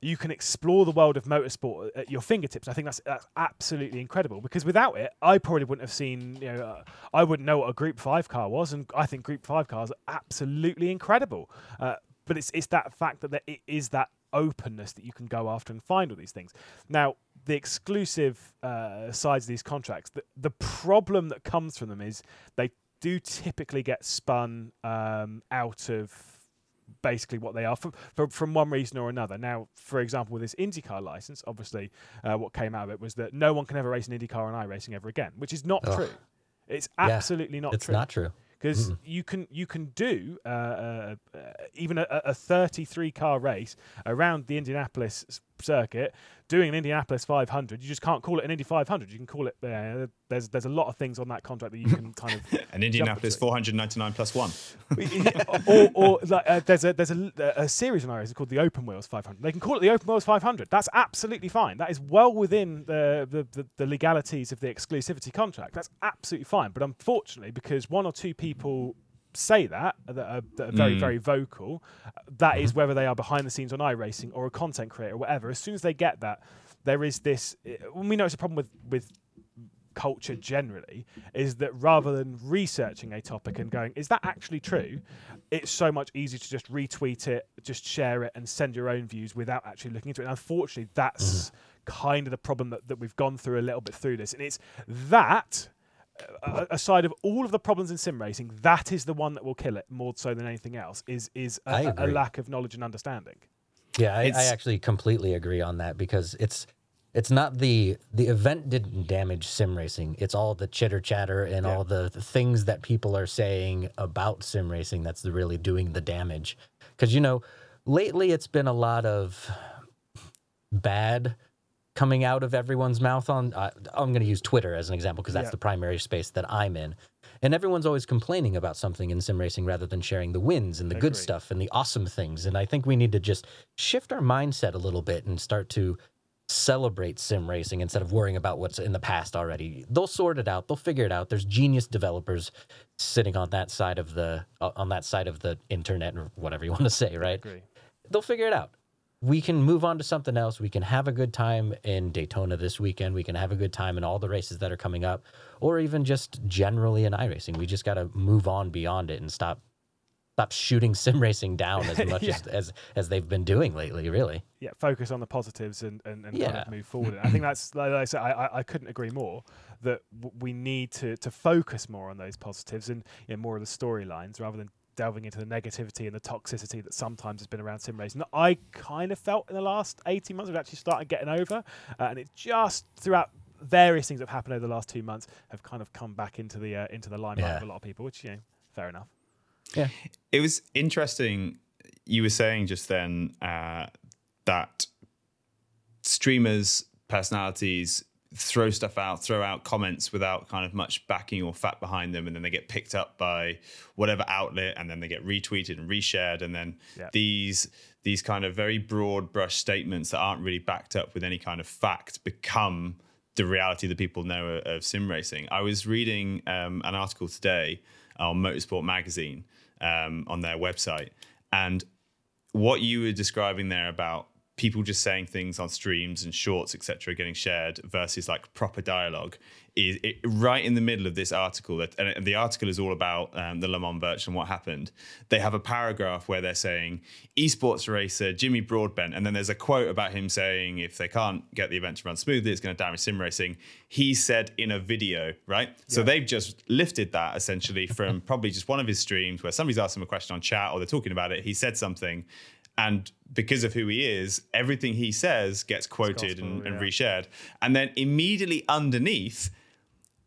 you can explore the world of motorsport at your fingertips. I think that's that's absolutely incredible because without it, I probably wouldn't have seen. You know, uh, I wouldn't know what a Group Five car was, and I think Group Five cars are absolutely incredible. Uh, but it's it's that fact that there, it is that openness that you can go after and find all these things. Now, the exclusive uh, sides of these contracts, the, the problem that comes from them is they do typically get spun um, out of basically what they are for, for, from one reason or another. Now, for example, with this IndyCar license, obviously, uh, what came out of it was that no one can ever race an IndyCar on iRacing ever again, which is not Ugh. true. It's Yeah, absolutely not it's true not true. because you can you can do uh, uh, uh, even a, a 33 car race around the Indianapolis circuit, doing an Indianapolis 500. You just can't call it an Indy 500. You can call it. Uh, there's there's a lot of things on that contract that you can kind of. And Indianapolis 499 plus one. or or like, uh, there's a there's a, a series of iRacing called the Open Wheels 500. They can call it the Open Wheels 500. That's absolutely fine. That is well within the the, the, the legalities of the exclusivity contract. That's absolutely fine. But unfortunately, because one or two people say that that are, that are very Mm. very vocal, that is whether they are behind the scenes on iRacing or a content creator or whatever. As soon as they get that, there is this. uh, We know it's a problem with with culture generally is that rather than researching a topic and going, is that actually true? It's so much easier to just retweet it, just share it, and send your own views without actually looking into it. And unfortunately, that's kind of the problem that, that we've gone through a little bit through this. And it's that. Uh, Aside of all of the problems in sim racing, that is the one that will kill it more so than anything else. Is is a, a lack of knowledge and understanding. Yeah, I, I actually completely agree on that because it's it's not the the event didn't damage sim racing. It's all the chitter chatter and Yeah. all the, the things that people are saying about sim racing that's really doing the damage. Because you know, lately it's been a lot of bad coming out of everyone's mouth on uh, I'm going to use Twitter as an example because that's Yeah. the primary space that I'm in. And everyone's always complaining about something in sim racing rather than sharing the wins and the good stuff and the awesome things. And I think we need to just shift our mindset a little bit and start to celebrate sim racing instead of worrying about what's in the past already. They'll sort it out. They'll figure it out. There's genius developers sitting on that side of the uh, on that side of the internet or whatever you want to say, right? They'll figure it out. We can move on to something else. We can have a good time in Daytona this weekend. We can have a good time in all the races that are coming up, or even just generally in iRacing. We just got to move on beyond it and stop stop shooting sim racing down as much Yeah. as, as as they've been doing lately. Really. yeah, focus on the positives and, and, and kind of move forward. I think that's like I said, I, I, couldn't agree more that w- we need to to focus more on those positives and you know, more of the storylines rather than delving into the negativity and the toxicity that sometimes has been around sim racing. That I kind of felt in the last 18 months we've actually started getting over, uh, and it just throughout various things that have happened over the last two months have kind of come back into the uh, into the limelight Yeah. of a lot of people, which you know, fair enough. Yeah, it was interesting. You were saying just then uh, that streamers, personalities throw stuff out, throw out comments without kind of much backing or fat behind them, and then they get picked up by whatever outlet, and then they get retweeted and reshared, and then these these kind of very broad brush statements that aren't really backed up with any kind of fact become the reality that people know of, of sim racing. I was reading um, an article today on Motorsport Magazine um, on their website, and what you were describing there about people just saying things on streams and shorts, etc., getting shared versus like proper dialogue is it, right in the middle of this article. That and the article is all about um, the Le Mans Birch and what happened. They have a paragraph where they're saying esports racer Jimmy Broadbent, and then there's a quote about him saying if they can't get the event to run smoothly, it's going to damage sim racing. He said in a video, right? So they've just lifted that essentially from probably just one of his streams where somebody's asked him a question on chat or they're talking about it. He said something. And because of who he is, everything he says gets quoted gospel, and, and yeah. reshared. And then immediately underneath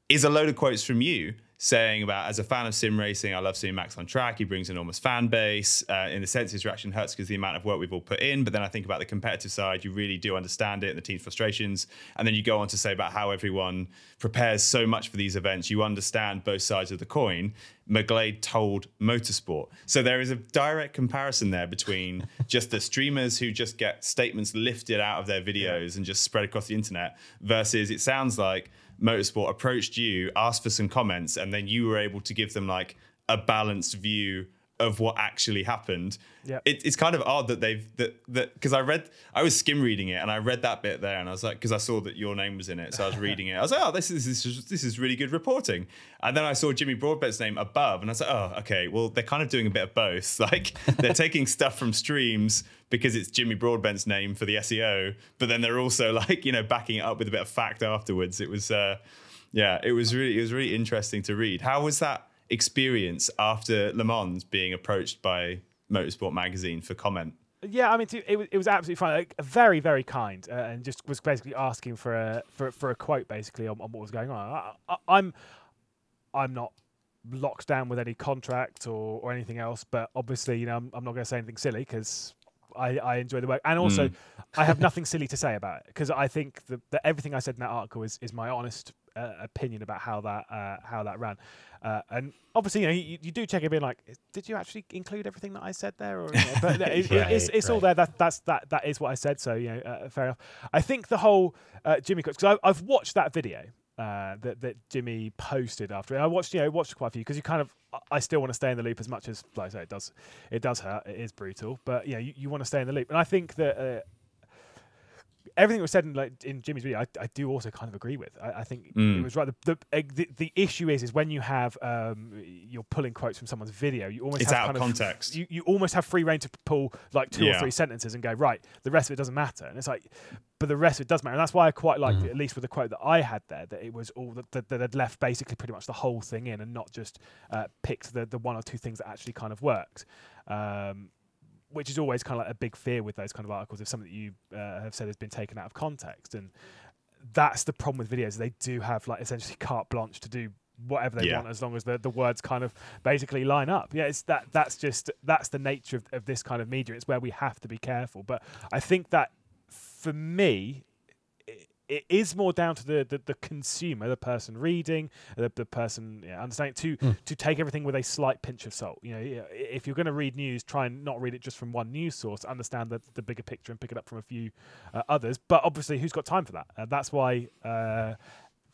is a load of quotes from you saying about as a fan of sim racing, I love seeing Max on track. He brings enormous fan base. Uh, in a sense, his reaction hurts because the amount of work we've all put in. But then I think about the competitive side, you really do understand it and the team's frustrations. And then you go on to say about how everyone prepares so much for these events. You understand both sides of the coin. McGlade told Motorsport. So there is a direct comparison there between just the streamers who just get statements lifted out of their videos and just spread across the internet versus it sounds like Motorsport approached you, asked for some comments, and then you were able to give them like a balanced view of what actually happened. Yep. It, it's kind of odd that they've that that because I read I was skim reading it and I read that bit there and I was like because I saw that your name was in it so I was reading it. I was like oh this is this is this is really good reporting. And then I saw Jimmy Broadbent's name above and I was like oh okay well they're kind of doing a bit of both. Like they're taking stuff from streams because it's Jimmy Broadbent's name for the SEO but then they're also like you know backing it up with a bit of fact afterwards. It was uh yeah it was really it was really interesting to read. How was that experience after Le Mans being approached by Motorsport magazine for comment Yeah, I mean, it was it was absolutely fine. Like, very very kind, uh, and just was basically asking for a for for a quote basically on, on what was going on. I, I, I'm I'm not locked down with any contract or, or anything else, but obviously, you know, I'm, I'm not going to say anything silly because I, I enjoy the work, and also I have nothing silly to say about it because I think that, that everything I said in that article is, is my honest uh, opinion about how that uh, how that ran. Uh, and obviously, you know, you, you do check it, being like, did you actually include everything that I said there? Or, you know, but it- it- it's, Right, it's all right. there. That that's that that is what I said. So you know, uh, fair enough. I think the whole uh, Jimmy Cooks because I've watched that video. Uh, that that Jimmy posted after it. I watched, you know, watched quite a few because you kind of, I- still want to stay in the loop as much as, like I say, it does, it does hurt. It is brutal, but you know, you, you want to stay in the loop, and I think that uh, everything that was said in like in Jimmy's video, I, I do also kind of agree with. I, I think Mm. it was right. The, the, uh, the the issue is is when you have um you're pulling quotes from someone's video, you almost It's have out of kind context. You, you almost have free reign to pull like two or three sentences and go right. The rest of it doesn't matter, and it's like, but the rest of it does matter, and that's why I quite liked Mm-hmm. it. At least with the quote that I had there, that it was all that, that, that had left basically pretty much the whole thing in, and not just uh, picked the the one or two things that actually kind of worked. Um, which is always kind of like a big fear with those kind of articles if something that you uh, have said has been taken out of context. And that's the problem with videos they do have like essentially carte blanche to do whatever they Yeah. want as long as the, the words kind of basically line up. Yeah it's that that's just that's the nature of, of this kind of media. It's where we have to be careful. But i think that for me it, is more down to the, the, the consumer, the person reading, the, the person yeah, understanding, to to take everything with a slight pinch of salt. You know, if you're going to read news, try and not read it just from one news source. Understand the, the bigger picture and pick it up from a few uh, others. But obviously, who's got time for that? Uh, that's why. Uh,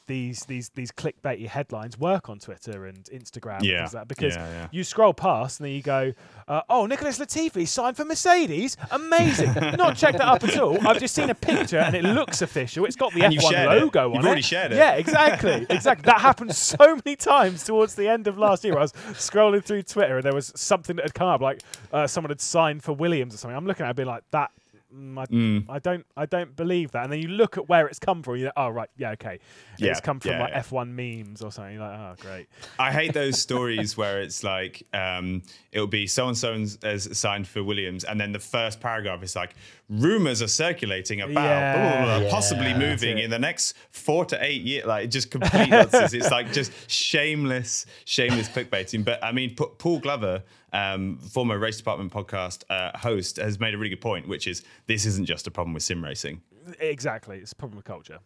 these these these clickbaity headlines work on Twitter and Instagram Yeah, like that because yeah, yeah. you scroll past and then you go, uh, "Oh, Nicholas Latifi signed for Mercedes, amazing!" Not checked that up at all. I've just seen a picture and it looks official. It's got the And F1 shared it. logo on You've it. already shared it. Yeah, exactly, exactly. That happened so many times towards the end of last year. I was scrolling through Twitter and there was something that had come up, like uh, someone had signed for Williams or something. I'm looking at it being like that. Mm, I, Mm. I don't, I don't believe that. And then you look at where it's come from. You know, oh right, yeah, okay. Yeah, it's come from yeah, like yeah. F1 memes or something. You're like, oh great. I hate those stories where it's like um, it'll be so and so has signed for Williams, and then the first paragraph is like rumors are circulating about Yeah. blah, blah, blah, possibly moving in the next four to eight years. Like it just complete nonsense. It's like just shameless, shameless clickbaiting. But I mean, Paul Glover, um, former race department podcast uh, host, has made a really good point, which is this isn't just a problem with sim racing. Exactly, it's a problem with culture.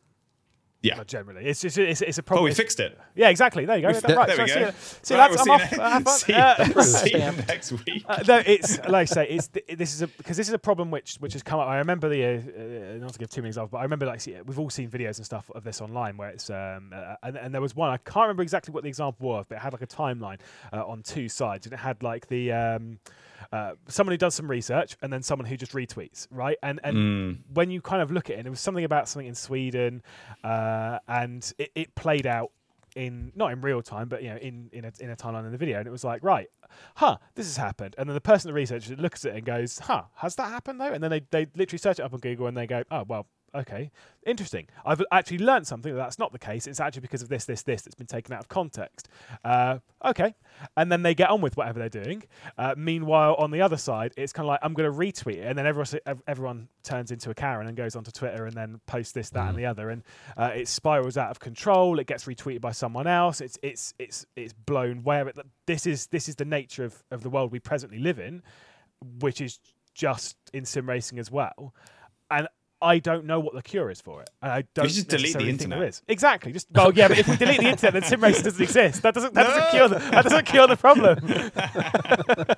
Yeah. Not generally, it's just it's, it's a problem. Oh, we it's- fixed it. Yeah, exactly. There you go. We've- right. There we so go. See, see Right, lads, we'll I'm see off. you Uh, have fun. see, Uh, see you next week. Uh, no, it's like I say, it's this is a because this is a problem which which has come up. I remember the uh, uh, not to give too many examples, but I remember like see, we've all seen videos and stuff of this online where it's um uh, and, and there was one I can't remember exactly what the example was, but it had like a timeline uh, on two sides and it had like the um. Uh, someone who does some research and then someone who just retweets, right? And and Mm. when you kind of look at it, and it was something about something in Sweden, uh, and it, it played out in not in real time, but you know, in in a, in a timeline in the video, and it was like, right, huh, this has happened, and then the person that researched it looks at it and goes, huh, has that happened though? And then they they literally search it up on Google and they go, oh well. Okay, interesting. I've actually learned something that that's not the case. It's actually because of this, this, this that's been taken out of context. Uh, okay, and then they get on with whatever they're doing. Uh, meanwhile, on the other side, it's kind of like I'm going to retweet it, and then everyone everyone turns into a Karen and goes onto Twitter and then posts this, that, and the other, and uh, it spirals out of control. It gets retweeted by someone else. It's it's it's it's blown where it, this is this is the nature of of the world we presently live in, which is just in sim racing as well, and. I don't know what the cure is for it. And I don't You just delete the internet. Exactly. Just well, yeah, but if we delete the internet, then sim racing doesn't exist. That doesn't that doesn't cure the that doesn't cure the problem.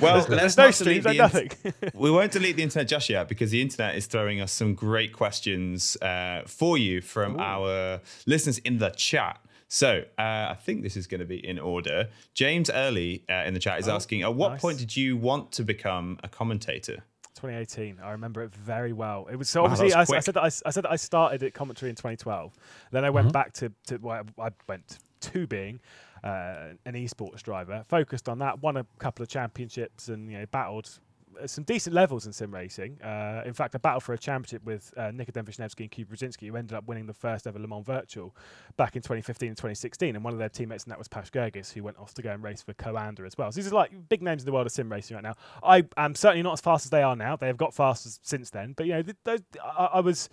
Well, There's let's no not delete streams, the no nothing. we won't delete the internet just yet because the internet is throwing us some great questions uh, for you from our listeners in the chat. So uh, I think this is going to be in order. James Early uh, in the chat is asking, at what nice. point did you want to become a commentator? 2018. I remember it very well. It was so Wow, obviously was I, I said that I, I said that I started at commentary in 2012. Then I went back to to well, I went to being uh, an esports driver, focused on that, won a couple of championships, and you know battled at some decent levels in sim racing. Uh, in fact, I battle for a championship with uh, Nikodem Wisniewski and Kuba Brzezinski, who ended up winning the first ever Le Mans Virtual back in 2015 and 2016. And one of their teammates in that was Pash Gergis, who went off to go and race for Coanda as well. So these are like big names in the world of sim racing right now. I am certainly not as fast as they are now. They have got faster since then. But, you know, th- those, I, I was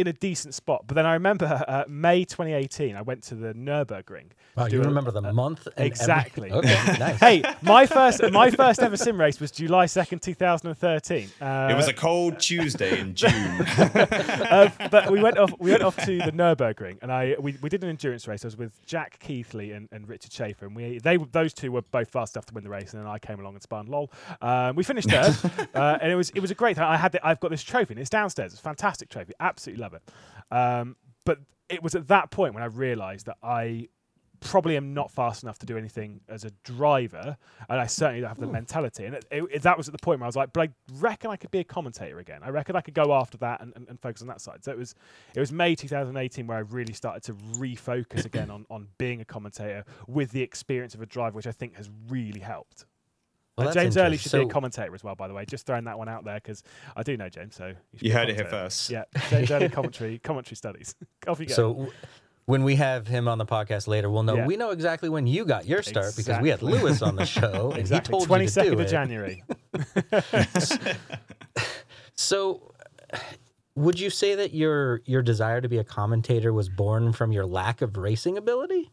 in a decent spot. But then I remember uh, May 2018, I went to the Nürburgring. Wow, you do a- remember the month? and every- Exactly. Okay, nice. Hey, my first my first ever sim race was July 2nd, 2013. Uh, It was a cold Tuesday in June. uh, but we went off. We went off to the Nurburgring, and I we, we did an endurance race. I was with Jack Keithley and, and Richard Schaefer, and we they those two were both fast enough to win the race, and then I came along and spun. Lol. Um, we finished third, uh, and it was it was a great time. I had the, I've got this trophy, and it's downstairs. It's a fantastic trophy. Absolutely love it. Um, but it was at that point when I realised that I probably am not fast enough to do anything as a driver, and I certainly don't have the mentality. And it, it, it- that was at the point where I was like, but I reckon I could be a commentator again. I reckon I could go after that and, and, and focus on that side. So it was it was May 2018 where I really started to refocus again on on being a commentator with the experience of a driver, which I think has really helped. Well, And James Early should interesting. be a commentator as well, by the way. Just throwing that one out there because I do know James. So should You heard it here first. Yeah, James Early commentary commentary studies. Off you go. So w- when we have him on the podcast later, we'll know Yeah. we know exactly when you got your start because we had Lewis on the show and exactly. he told you to 22nd do of it. January. So would you say that your your desire to be a commentator was born from your lack of racing ability?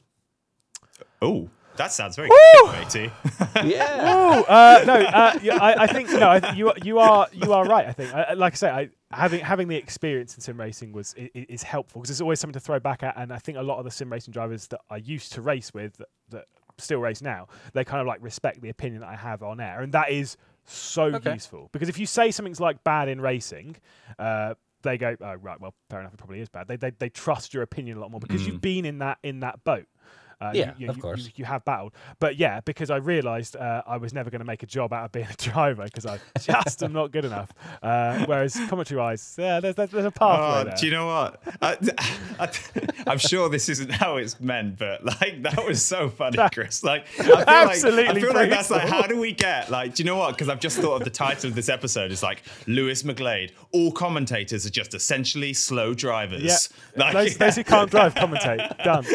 Oh, that sounds very good, matey. Yeah. Oh uh, no, uh, yeah, I, I think no. I think you you are you are right. I think, I, I- like I say, I, having having the experience in sim racing was i- i- is helpful because there's always something to throw back at. And I think a lot of the sim racing drivers that I used to race with that, that still race now, they kind of like respect the opinion that I have on air, and that is so Okay. useful because if you say something's like bad in racing. Uh, they go, oh right, well, fair enough, it probably is bad. They they, they trust your opinion a lot more because you've been in that in that boat. Uh, Yeah, you, you, of course. You, you have battled, but yeah, because I realised uh, I was never going to make a job out of being a driver because I just am not good enough. Uh, whereas commentary wise, yeah, there's, there's, there's a pathway Oh, there. do you know what? I, I, am sure this isn't how it's meant, but like that was so funny, Chris. Like, I feel like I Absolutely feel like that's like, how do we get like? Do you know what? Because I've just thought of the title of this episode. It's like Lewis McGlade. All commentators are just essentially slow drivers. yeah, Like, those, those who can't drive commentate. Done.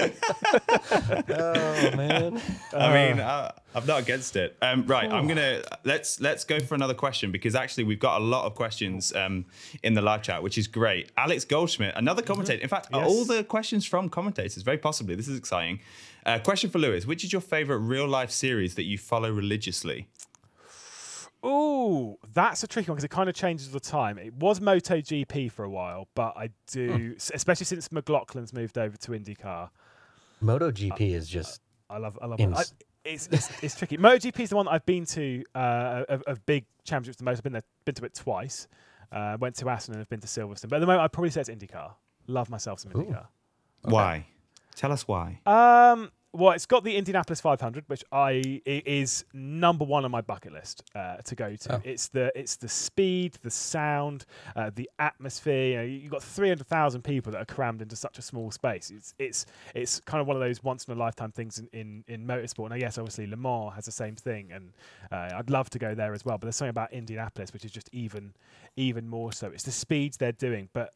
Oh man. I mean, I, I'm not against it. Um, right, I'm gonna let's let's go for another question because actually we've got a lot of questions um, in the live chat, which is great. Alex Goldschmidt, another commentator. In fact, Yes. all the questions from commentators, very possibly. This is exciting. Uh, question for Lewis: Which is your favorite real life series that you follow religiously? Oh, that's a tricky one because it kind of changes all the time. It was MotoGP for a while, but I do, s- especially since McLaughlin's moved over to IndyCar. MotoGP is just I love, I love In- it. I, it's, it's, it's tricky. MotoGP is the one that I've been to uh, of, of big championships the most. I've been there, been to it twice. Uh, went to Assen and have been to Silverstone. But at the moment, I'd probably say it's IndyCar. Love myself some IndyCar. Why? Tell us why. Um, well, it's got the Indianapolis 500, which I is number one on my bucket list uh, to go to. Oh. It's the it's the speed, the sound, uh, the atmosphere. You know, you've got 300,000 people that are crammed into such a small space. It's it's it's kind of one of those once in a lifetime things in, in, in motorsport. Now, yes, obviously Le Mans has the same thing, and uh, I'd love to go there as well. But there's something about Indianapolis which is just even even more so. It's the speeds they're doing, but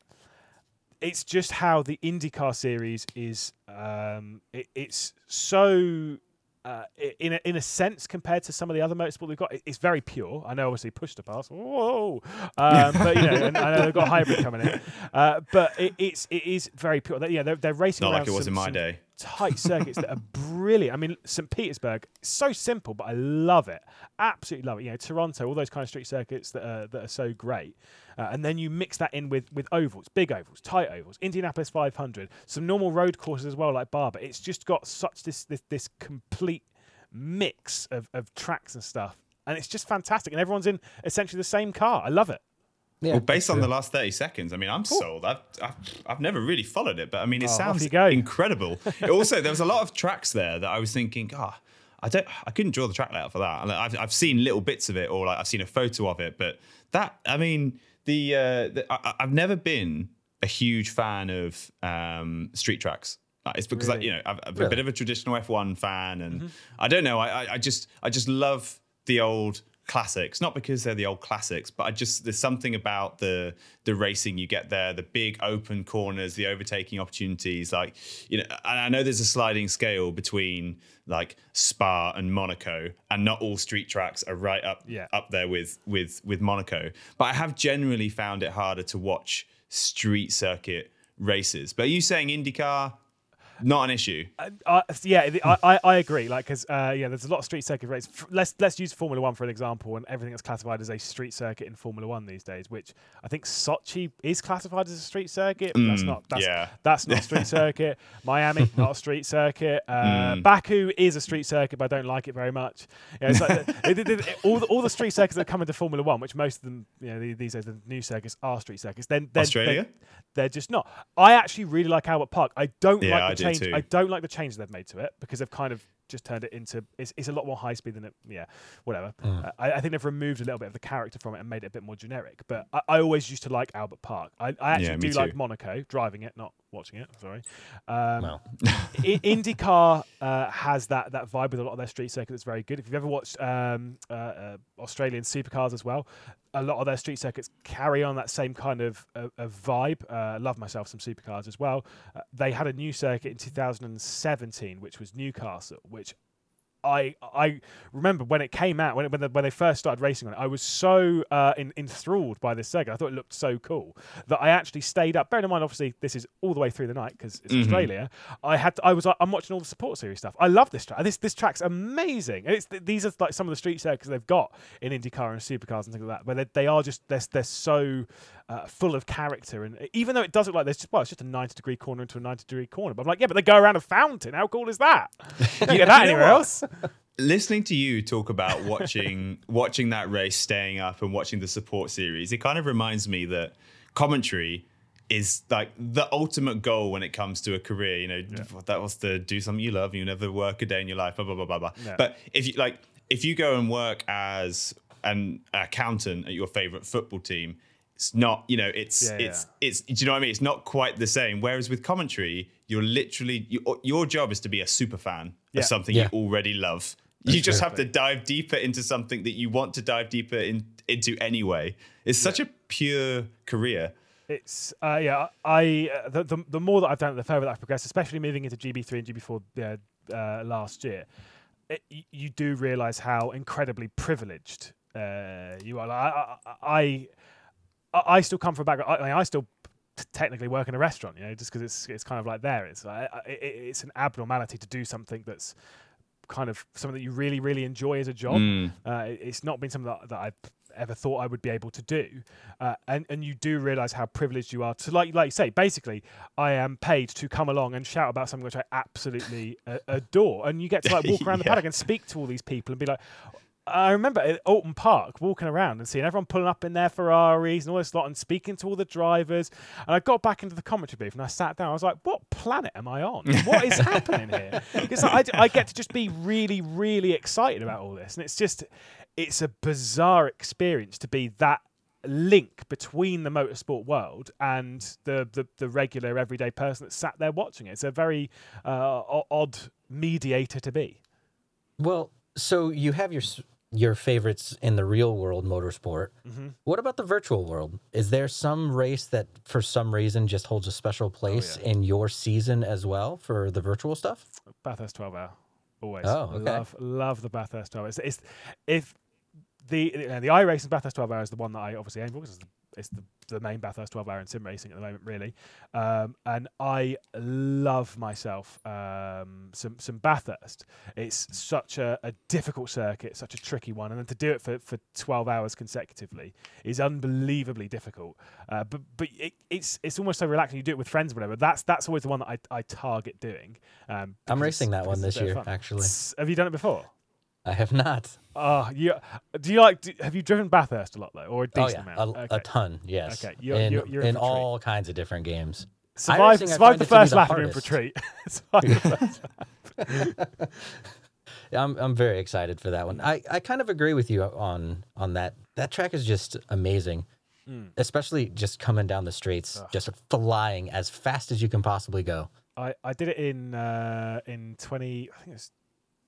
it's just how the IndyCar series is. Um, it, it's so. Uh, in a, in a sense, compared to some of the other motorsport we've got, it- it's very pure. I know, obviously, push to pass. Whoa, um, but you know, and I know they've got hybrid coming in. Uh, but it, it's it is very pure. They- Yeah, they're, they're racing Not like it was some- in my day. Tight circuits that are brilliant. I mean, St. Petersburg, so simple, but I love it. Absolutely love it. You know, Toronto, all those kind of street circuits that are that are so great. Uh, and then you mix that in with with ovals, big ovals, tight ovals, Indianapolis 500, some normal road courses as well, like Barber. It's just got such this this this complete mix of of tracks and stuff. And it's just fantastic. And everyone's in essentially the same car. I love it. Yeah. Well, based on the last 30 seconds, I mean, I'm sold. I've, I've, I've never really followed it, but I mean, it Oh, sounds incredible. It also, there was a lot of tracks there that I was thinking, ah, I don't, I couldn't draw the track layout for that. And I've, I've seen little bits of it, or like I've seen a photo of it, but that, I mean, the, uh, the I, I've never been a huge fan of um, street tracks. It's because, Really? you know, I've, I'm a Really? bit of a traditional F1 fan, and Mm-hmm. I don't know. I, I, I just, I just love the old classics. Not because they're the old classics, but I just there's something about the the racing you get there, the big open corners, the overtaking opportunities. Like, you know, and I know there's a sliding scale between like Spa and Monaco, and not all street tracks are right up Yeah. up there with with with Monaco. But I have generally found it harder to watch street circuit races. But are you saying IndyCar? Not an issue. Uh, yeah, I, I, I agree. Like, because uh, yeah, there's a lot of street circuit races. Let's let's use Formula One for an example, and everything that's classified as a street circuit in Formula One these days. Which I think Sochi is classified as a street circuit. But that's Mm, not. That's, yeah. that's not a street circuit. Miami, not a street circuit. Uh, Baku is a street circuit, but I don't like it very much. Know, it's like it- it- it- all, the, all the street circuits that come into Formula One, which most of them, you know, these days the new circuits are street circuits. Then, then Australia? Then, they're just not. I actually really like Albert Park. I don't Yeah, like I the do change. too. I don't like the change they've made to it because they've kind of just turned it into. It's, it's a lot more high speed than it. Yeah, whatever. Uh, I, I think they've removed a little bit of the character from it and made it a bit more generic. But I, I always used to like Albert Park. I, I actually Yeah, do me like. Monaco, driving it, not watching it. Sorry. Um, Well. I- IndyCar uh, has that that vibe with a lot of their street circuit that's very good. If you've ever watched um, uh, uh, Australian supercars as well, a lot of their street circuits carry on that same kind of, of, of vibe. Uh, love myself some supercars as well. Uh, they had a new circuit in 2017, which was Newcastle, which I I remember when it came out when it, when, the, when they first started racing on it. I was so uh, in, enthralled by this circuit. I thought it looked so cool that I actually stayed up. Bearing in mind, obviously, this is all the way through the night because it's Australia. I had to, I was I'm watching all the support series stuff. I love this track. This this track's amazing. And it's these are like some of the street circuits they've got in IndyCar and supercars and things like that, where they, they are just they're, they're so uh, full of character. And even though it does look like there's just well, it's just a 90 degree corner into a 90 degree corner. But I'm like, yeah, but they go around a fountain. How cool is that? You get that anywhere else? listening to you talk about watching watching that race staying up and watching the support series it kind of reminds me that commentary is like the ultimate goal when it comes to a career. You know, that was to do something you love. You never work a day in your life. Blah blah blah blah blah. Yeah. But if you like, if you go and work as an accountant at your favorite football team, it's not. You know, it's Yeah, it's it's. Do you know what I mean? It's not quite the same. Whereas with commentary, you're literally you, your job is to be a super fan Yeah. of something Yeah. you already love. you just true. have to dive deeper into something that you want to dive deeper in, into anyway. It's such a pure career. It's uh, yeah. I uh, the, the the more that I've done it, the further that I've progressed. Especially moving into GB three and GB four uh, uh, last year, it, you do realise how incredibly privileged uh, you are. Like, I, I I I still come from a background. I, I, mean, I still t- technically work in a restaurant, you know, just because it's it's kind of like there. It's like, it, it's an abnormality to do something that's kind of something that you really really enjoy as a job. Mm. Uh, it- it's not been something that, that I ever thought I would be able to do, uh, and and you do realize how privileged you are to like like you say. Basically, I am paid to come along and shout about something which I absolutely uh, adore, and you get to like walk around the paddock and speak to all these people and be like. I remember at Oulton Park walking around and seeing everyone pulling up in their Ferraris and all this lot and speaking to all the drivers. And I got back into the commentary booth and I sat down. I was like, what planet am I on? What is happening here? Because I, I get to just be really, really excited about all this. And it's just, it's a bizarre experience to be that link between the motorsport world and the, the, the regular everyday person that sat there watching it. It's a very uh, odd mediator to be. Well, so you have your your favorites in the real world motorsport. Mm-hmm. What about the virtual world? Is there some race that, for some reason, just holds a special place in your season as well for the virtual stuff? Bathurst 12 hour. Always. Oh, okay. Love, love the Bathurst 12 hour. It's, it's, if the uh, the iRacing Bathurst 12 hour is the one that I obviously aim for because it's the, it's the, the main Bathurst 12 hour in sim racing at the moment, really. Um, and I love myself um, some some Bathurst. It's such a, a difficult circuit, such a tricky one, and then to do it for, for 12 hours consecutively is unbelievably difficult. Uh, but but it, it's it's almost so relaxing. You do it with friends, or whatever. That's that's always the one that I, I target doing. Um, I'm racing that one this year, fun. actually. S- Have you done it before? I have not. Oh, you do you like? Do, have you driven Bathurst a lot though, or a Oh decent yeah, amount? a, Okay. a ton. Yes. Okay, you're- in you're- you're in in for a treat. all kinds of different games. Survive, survive the it to be first lap and you're in for treat. Survive the first- I'm I'm very excited for that one. I, I kind of agree with you on on that. That track is just amazing. Hmm. Especially just coming down the streets, just flying as fast as you can possibly go. I, I did it in uh, in twenty. I think it was.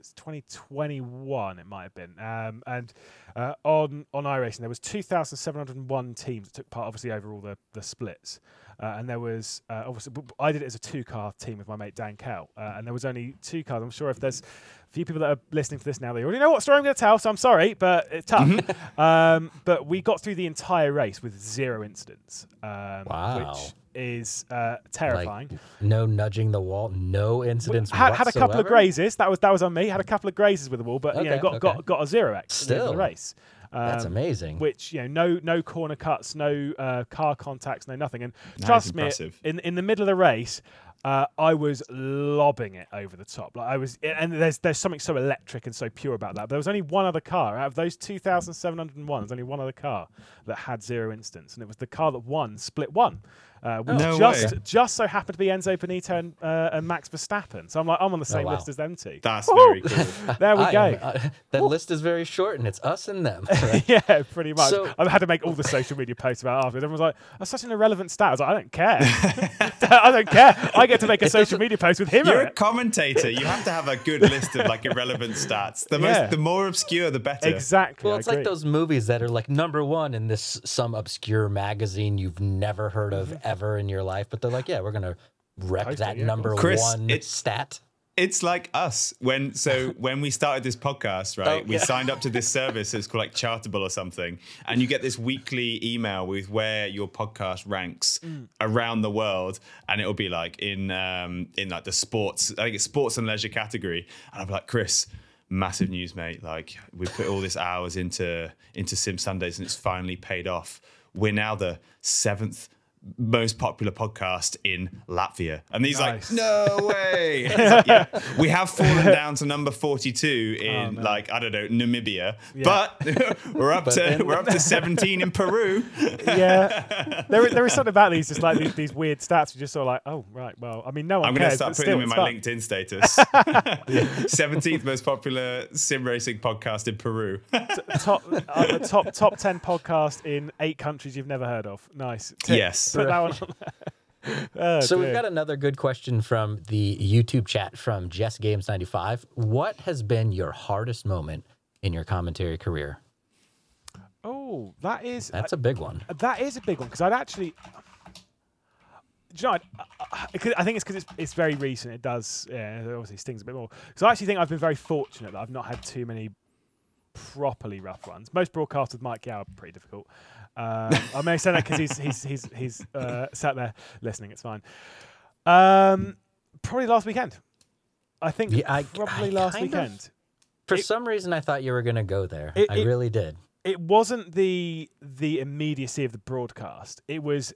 It's 2021. It might have been, um, and uh, on on iRacing there was 2,701 teams that took part, obviously over all the the splits, uh, and there was uh, obviously I did it as a two car team with my mate Dan Kell, uh, and there was only two cars. I'm sure if there's a few people that are listening to this now, they already know what story I'm going to tell, so I'm sorry, but it's tough. um, but we got through the entire race with zero incidents, um, Wow. which is uh, terrifying. Like no nudging the wall, no incidents. had, had a couple of grazes. That was that was on me. Had a couple of grazes with the wall, but you know got okay. got got a zero X at the the Still. race. That's Um, amazing. Which you know, no no corner cuts, no uh, car contacts, no nothing. And That is trust me, in in the middle of the race, uh, I was lobbing it over the top. Like I was, and there's there's something so electric and so pure about that. There was only one other car out of those 2,701. There's only one other car that had zero instance, and it was the car that won split one. Uh, which No just way. just so happened to be Enzo Bonito and, uh, and Max Verstappen. So I'm like, I'm on the same wow. list as them two. That's Woo! very cool. There we I go. am- uh, that list is very short, and it's us and them. right? yeah, pretty much. So- I've had to make all the social media posts about it afterwards. Everyone's like, "That's such an irrelevant stat." I was like, "I don't care. I don't care. I get to make a social media post with him You're a it." commentator. You have to have a good list of like irrelevant stats. The most, Yeah. the more obscure, the better. Exactly. Well, I it's like those movies that are like number one in this some obscure magazine you've never heard of ever in your life, but they're like, yeah, we're gonna wreck Post that yeah, number Chris, one it's- stat. It's like us when so when we started this podcast, right? Oh, we yeah. signed up to this service. It's called like Chartable or something, and you get this weekly email with where your podcast ranks around the world, and it'll be like in um, in like the sports, I think it's sports and leisure category, and I'll be like, Chris. Massive news, mate! Like we put all this hours into into Sim Sundays, and it's finally paid off. We're now the seventh most popular podcast in Latvia. And he's Nice. like, no way. Like, yeah, we have fallen down to number 42 in man. like, I don't know, Namibia. Yeah. But we're up to in- we're up to 17 in Peru. yeah, there, there is something about these, just like these, these weird stats. You're just sort of like, oh right, well, I mean, no one I'm going to start putting still, them in my fun. LinkedIn status. 17th most popular sim racing podcast in Peru. top uh, top top ten podcast in eight countries you've never heard of. Nice. Yes. Put that one on there. Oh, So we've got another good question from the YouTube chat from Jess Games 95. What has been your hardest moment in your commentary career? Oh, that is That's a big one. that is a big one because I'd actually. Do you know, I, I, I I think it's because it's, it's very recent. It does, yeah, it obviously stings a bit more. So I actually think I've been very fortunate that I've not had too many properly rough ones. Most broadcasts with Mike Gow are pretty difficult. Um, I may say that because he's he's he's he's uh, sat there listening. It's fine. Um, probably last weekend. I think Yeah, I- probably I last kind of- weekend. For It- some reason, I thought you were going to go there. It- I it- really did. it wasn't the the immediacy of the broadcast. It was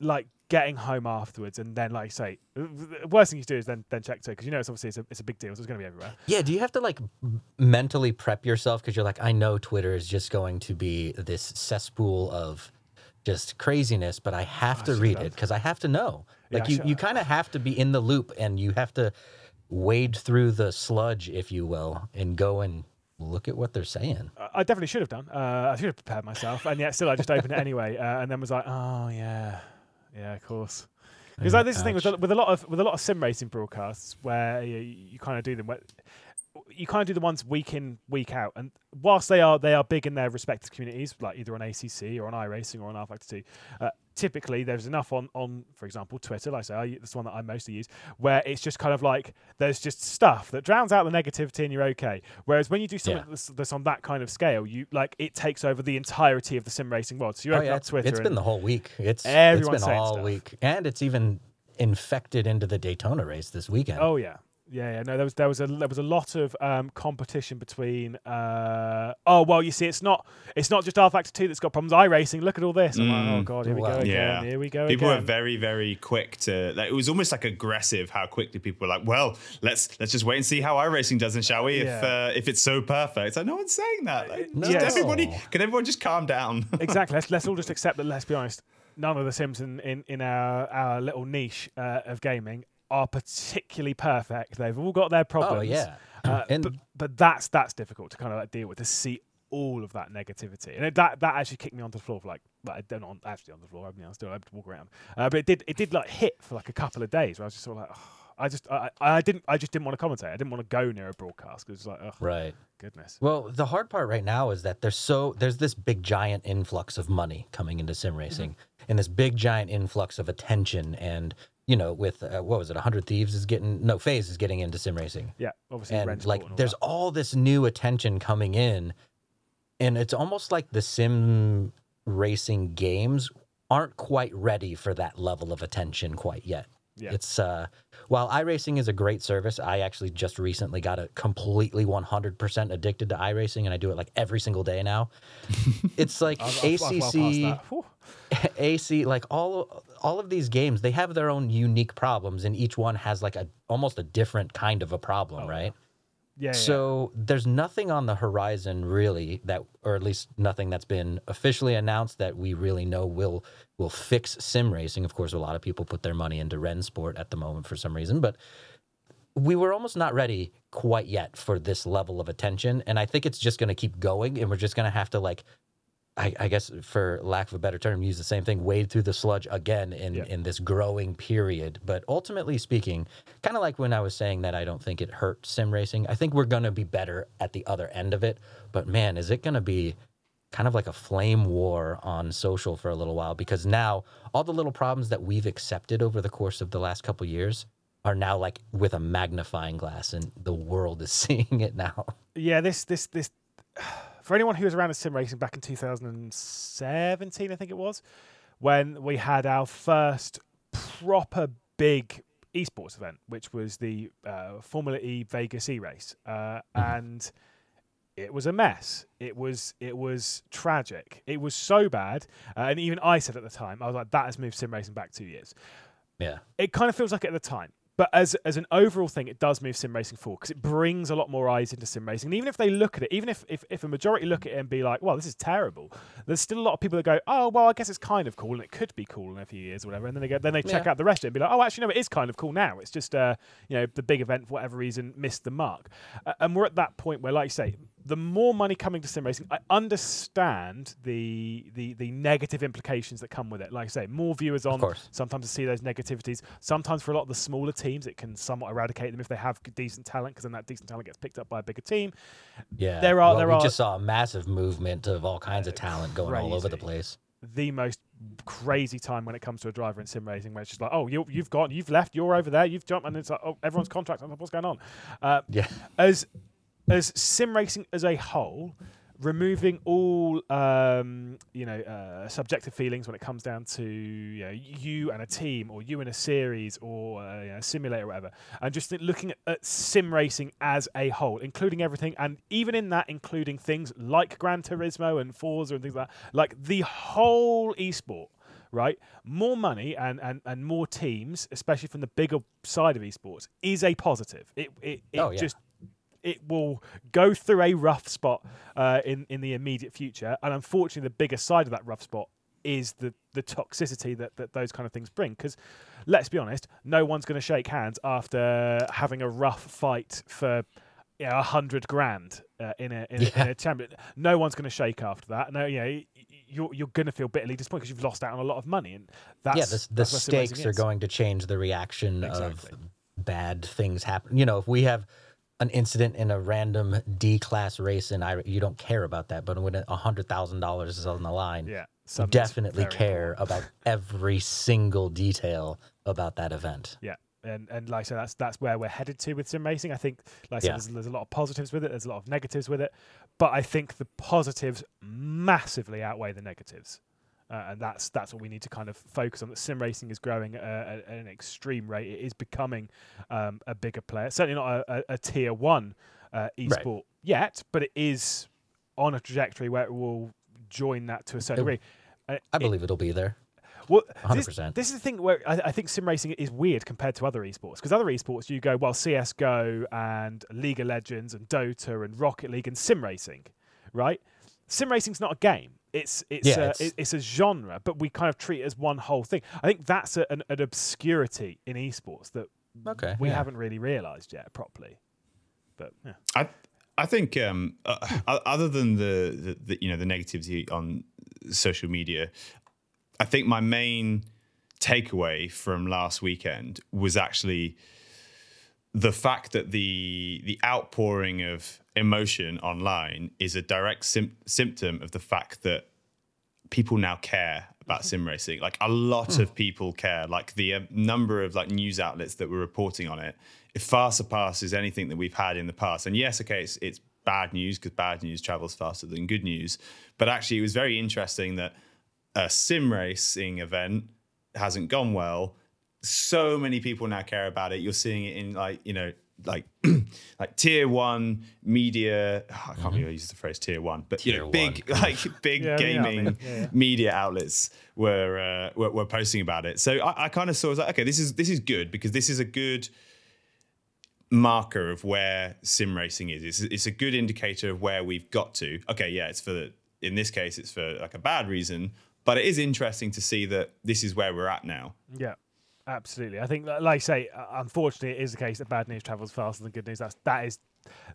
like getting home afterwards and then, like say, the worst thing you do is then then check Twitter because you know it's obviously it's a, it's a big deal. So it's going to be everywhere. Yeah, do you have to like mentally prep yourself because you're like, I know Twitter is just going to be this cesspool of just craziness, but I have to should've read done. it because I have to know. Like I you, you kind of have to be in the loop and you have to wade through the sludge, if you will, and go and look at what they're saying. I- I definitely should have done. Uh, I should have prepared myself, and yet still I just opened it anyway, uh, and then was like, oh yeah, yeah, of course. Because like, this is the thing with a, with a lot of with a lot of sim racing broadcasts where you, you kind of do them. Where, you kind of do the ones week in week out, and whilst they are they are big in their respective communities, like either on ACC or on iRacing or on rFactor Two, uh, typically there's enough on on for example Twitter, like I say, I, that's the one that I mostly use, where it's just kind of like there's just stuff that drowns out the negativity and you're okay. Whereas when you do something Yeah. that's, that's on that kind of scale, you like it takes over the entirety of the sim racing world. So you Oh, open yeah, up it's, Twitter. it's been the whole week. It's, it's Everyone's been all stuff. week. And it's even infected into the Daytona race this weekend. Oh yeah, yeah, yeah. No, there was there was a there was a lot of um, competition between. Uh, oh well, you see, it's not it's not just rFactor Two that's got problems. iRacing, look at all this. I'm like, oh Mm. god, here we Wow. go again. Yeah. Here we go again. People were very, very quick to like. It was almost like aggressive how quickly people were like, "Well, let's let's just wait and see how iRacing does, and shall we? If Yeah. uh, if it's so perfect." Like, no one's saying that. Like, No. just everybody, can everyone just calm down? exactly. Let's let's all just accept that. Let's be honest. None of the Sims in in, in our our little niche uh, of gaming are particularly perfect. They've all got their problems. Oh, yeah. Uh, And- but but that's that's difficult to kind of like deal with to see all of that negativity, and it, that that actually kicked me onto the floor for like, I don't on actually on the floor. I mean, I was still able to walk around, uh, but it did it did like hit for like a couple of days where I was just sort of like, "Oh, I just I, I didn't I just didn't want to commentate. I didn't want to go near a broadcast because it's like, oh Right. goodness. Well, the hard part right now is that there's so there's this big giant influx of money coming into sim racing, and this big giant influx of attention, and you know, with uh, what was it, hundred thieves is getting no phase is getting into sim racing, Yeah, obviously and like and all there's that. all this new attention coming in, and it's almost like the sim racing games aren't quite ready for that level of attention quite yet. Yeah. It's uh while iRacing is a great service, I actually just recently got a completely 100% addicted to iRacing and I do it like every single day now. it's like I've- I've- I've well ACC AC like all all of these games, they have their own unique problems and each one has like a almost a different kind of a problem, Oh, right? Yeah, yeah. So there's nothing on the horizon really that, or at least nothing that's been officially announced that we really know will will fix sim racing. Of course, a lot of people put their money into Rennsport at the moment for some reason, but we were almost not ready quite yet for this level of attention, and I think it's just going to keep going, and we're just going to have to like. I, I guess, for lack of a better term, use the same thing, wade through the sludge again in, Yeah. in this growing period. But ultimately speaking, kind of like when I was saying that I don't think it hurt sim racing, I think we're going to be better at the other end of it. But man, is it going to be kind of like a flame war on social for a little while? Because now all the little problems that we've accepted over the course of the last couple years are now like with a magnifying glass, and the world is seeing it now. yeah, this this this for anyone who was around at sim racing back in 2017, I think it was, when we had our first proper big esports event, which was the uh, Formula E Vegas E race, uh, and it was a mess. It was it was tragic. It was so bad, uh, and even I said at the time, I was like, "That has moved sim racing back two years." Yeah. It kind of feels like at the time, but as as an overall thing, it does move sim racing forward because it brings a lot more eyes into sim racing. And even if they look at it, even if, if if a majority look at it and be like, "Well, this is terrible," there's still a lot of people that go, "Oh, well, I guess it's kind of cool, and it could be cool in a few years or whatever." And then they go, then they check Yeah. out the rest of it and be like, "Oh, actually, no, it is kind of cool now. It's just uh, you know, the big event for whatever reason missed the mark." Uh, and we're at that point where, like you say, the more money coming to sim racing, I understand the the the negative implications that come with it. Like I say, more viewers on. Sometimes to see those negativities. Sometimes for a lot of the smaller teams, it can somewhat eradicate them if they have decent talent, because then that decent talent gets picked up by a bigger team. Yeah. There are- Well, there we are- just saw a massive movement of all kinds of talent going all over the place. The most crazy time when it comes to a driver in sim racing, where it's just like, oh, you, you've gone, you've left, you're over there, you've jumped, and it's like, oh, everyone's contract. What's going on? Uh, Yeah. as as sim racing as a whole, removing all um, you know uh, subjective feelings when it comes down to you, know, you and a team, or you and a series, or uh, you know, a simulator, or whatever, and just looking at, at sim racing as a whole, including everything, and even in that, including things like Gran Turismo and Forza and things like that, like the whole esport right? More money and, and, and more teams, especially from the bigger side of esports, is a positive. It it, it Oh, yeah. just it will go through a rough spot uh, in in the immediate future, and unfortunately, the bigger side of that rough spot is the the toxicity that, that those kind of things bring. Because let's be honest, no one's going to shake hands after having a rough fight for you know, a hundred grand uh, in a in, a, in a champion. No one's going to shake after that. No, you know, you're you're going to feel bitterly disappointed because you've lost out on a lot of money, and that's yeah, the, the that's what sim racing stakes are going to change the reaction Exactly. of bad things happen. You know, if we have an incident in a random D class race and I you don't care about that, but when a hundred thousand dollars is on the line, Yeah, you definitely care about every single detail about that event. Yeah, and and like I said, that's that's where we're headed to with sim racing. I think, like I said, there's, there's a lot of positives with it. There's a lot of negatives with it, but I think the positives massively outweigh the negatives. Uh, and that's that's what we need to kind of focus on. That sim racing is growing at, at an extreme rate. It is becoming um, a bigger player. Certainly not a, a, a tier one uh, esport yet, but it is on a trajectory where it will join that to a certain It- degree. Uh, I believe it'll be there. well, this, 100%. this is the thing where I, I think sim racing is weird compared to other esports because other esports you go well CS:GO and League of Legends and Dota and Rocket League and sim racing, right? Sim racing's not a game. It's it's Yeah, a, it's- it's a genre, but we kind of treat it as one whole thing. I think that's a, an, an obscurity in esports that Okay. we yeah. haven't really realised yet properly. But yeah, I I think um, uh, other than the, the, the you know the negativity on social media, I think my main takeaway from last weekend was actually the fact that the the outpouring of emotion online is a direct sym- symptom of the fact that people now care about sim racing. Like a lot of people care. Like the uh, number of like news outlets that were reporting on it, it far surpasses anything that we've had in the past. And yes, okay, it's, it's bad news because bad news travels faster than good news. But actually, it was very interesting that a sim racing event hasn't gone well. So many people now care about it. You're seeing it in like you know like like tier one media. I can't believe I used the phrase tier one, but you know big one. like big Yeah, yeah, I gaming mean, yeah, yeah. media outlets were, uh, were were posting about it. So I, I kind of saw I was like, okay, this is this is good because this is a good marker of where sim racing is. It's, it's a good indicator of where we've got to. Okay, yeah, it's for the in this case it's for like a bad reason, but it is interesting to see that this is where we're at now. Yeah, absolutely. I think, like I say, uh, unfortunately, it is the case that bad news travels faster than good news. That's that is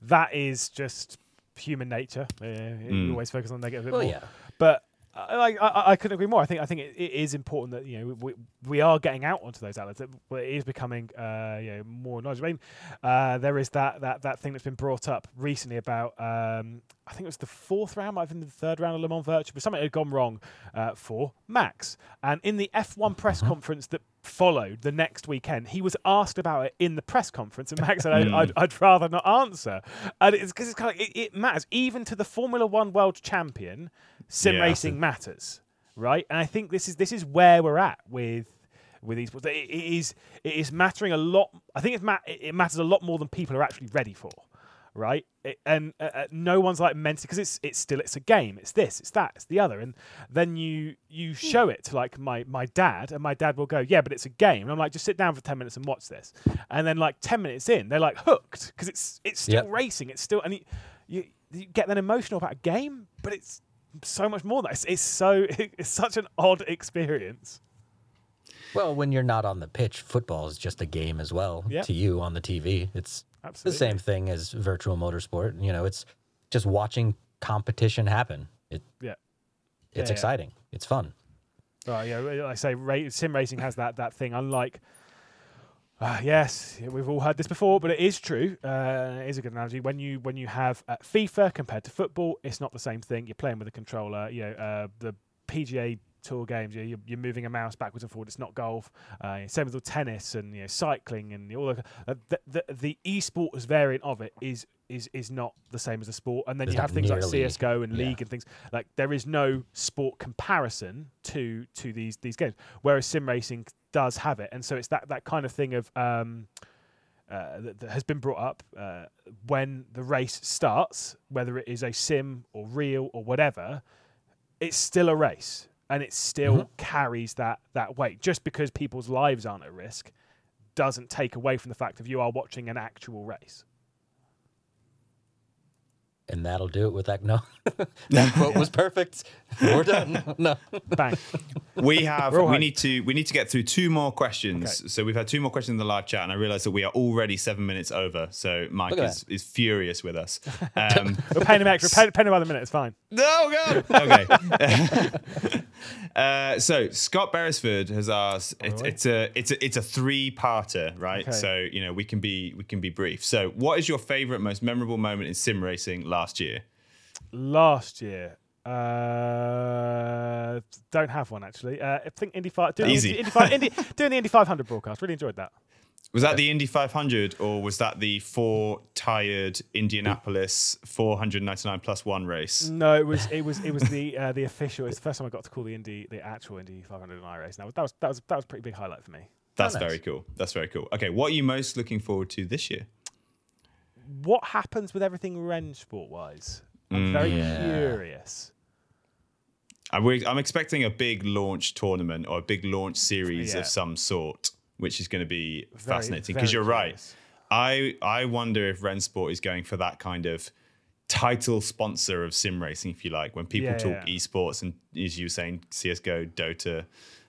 that is just human nature. Uh, You always focus on the negative. bit Well, more. yeah. But I, I, I couldn't agree more. I think I think it, it is important that you know we, we are getting out onto those outlets. It is becoming uh, you know more knowledgeable. I mean, uh, there is that that that thing that's been brought up recently about um, I think it was the fourth round, might have been the third round of Le Mans Virtual, but something had gone wrong uh, for Max. And in the F1 press conference that followed the next weekend, he was asked about it in the press conference, and Max said, I'd, I'd, I'd rather not answer. And it's because it's kind of it, it matters even to the Formula One world champion. Sim Yeah. racing matters, right? And I think this is this is where we're at with with these. It, it is it is mattering a lot. I think it's ma- it it matters a lot more than people are actually ready for. right? It, and uh, uh, no one's like meant because it's it's still it's a game. It's this, it's that, it's the other, and then you you show it to like my my dad, and my dad will go, yeah, but it's a game. And I'm like, just sit down for ten minutes and watch this, and then like ten minutes in, they're like hooked because it's it's still Yep. racing. It's still and you, you you get that emotional about a game, but it's so much more than that. It's, it's so it's such an odd experience. Well, when you're not on the pitch, football is just a game as well Yeah. to you on the TV. It's Absolutely. the same thing as virtual motorsport. You know, it's just watching competition happen. It Yeah. it's yeah. exciting. It's fun. Right, yeah, like I say, sim racing has that that thing. Unlike, uh, yes, we've all heard this before, but it is true. Uh, it is a good analogy. When you when you have uh, FIFA compared to football, it's not the same thing. You're playing with a controller. You know, uh, the PGA Tour games, you- you're, you're moving a mouse backwards and forward. It's not golf. Uh, same with all tennis and you know cycling and all the uh, the, the the e-sports variant of it is is is not the same as a sport. And then you have things like CS:GO and yeah. League and things like that is no sport comparison to to these these games whereas sim racing does have it and so it's that that kind of thing of um uh, that, that has been brought up uh, when the race starts whether it is a sim or real or whatever it's still a race and it still Mhm. carries that that weight just because people's lives aren't at risk doesn't take away from the fact of you are watching an actual race And that'll do it with that. No, that quote was perfect. We're done. No, bang we have We're all we hyped. need to we need to get through two more questions. Okay. So we've had two more questions in the live chat, and I realise that we are already seven minutes over. So Mike is, is furious with us. Um, we're paying him extra pay, pay him by the minute it's fine no, God. Okay. uh, so Scott Beresford has asked. It's, Alright. it's a it's a it's a three parter, right? Okay. So you know we can be we can be brief. So what is your favourite, most memorable moment in sim racing last year? last year. Uh, don't have one actually. Uh, I think Indy Five. Doing Easy. The Indy, Indy, Indy, doing the Indy 500 broadcast. Really enjoyed that. Was that the Indy 500 or was that the four tired Indianapolis 499 plus one race? No, it was it was it was the uh, the official. It's the first time I got to call the Indy the actual Indy 500 and I race. Now that was that was that was a pretty big highlight for me. That's Oh, nice. very cool. That's very cool. Okay, what are you most looking forward to this year? What happens with everything Rennsport wise? I'm mm, very Yeah. curious. I'm, I'm expecting a big launch tournament or a big launch series Yeah. of some sort, which is going to be Very, fascinating. Because you're right. I I wonder if Rennsport is going for that kind of title sponsor of sim racing, if you like. When people Yeah, talk esports and as you were saying, CS:GO, Dota,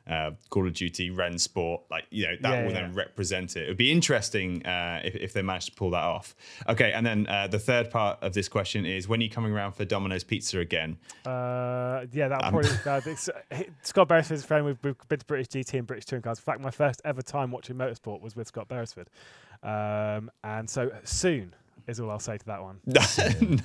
uh, Call of Duty, Rennsport, like you know that Yeah, will yeah. then represent it. It would be interesting uh, if if they managed to pull that off. Okay, and then uh, the third part of this question is when are you coming around for Domino's Pizza again? Uh, yeah, that Um, probably uh, it's, Scott Beresford's friend. We've, we've been to British GT and British Touring Cars. In fact, my first ever time watching motorsport was with Scott Beresford, um, and so soon is all I'll say to that one.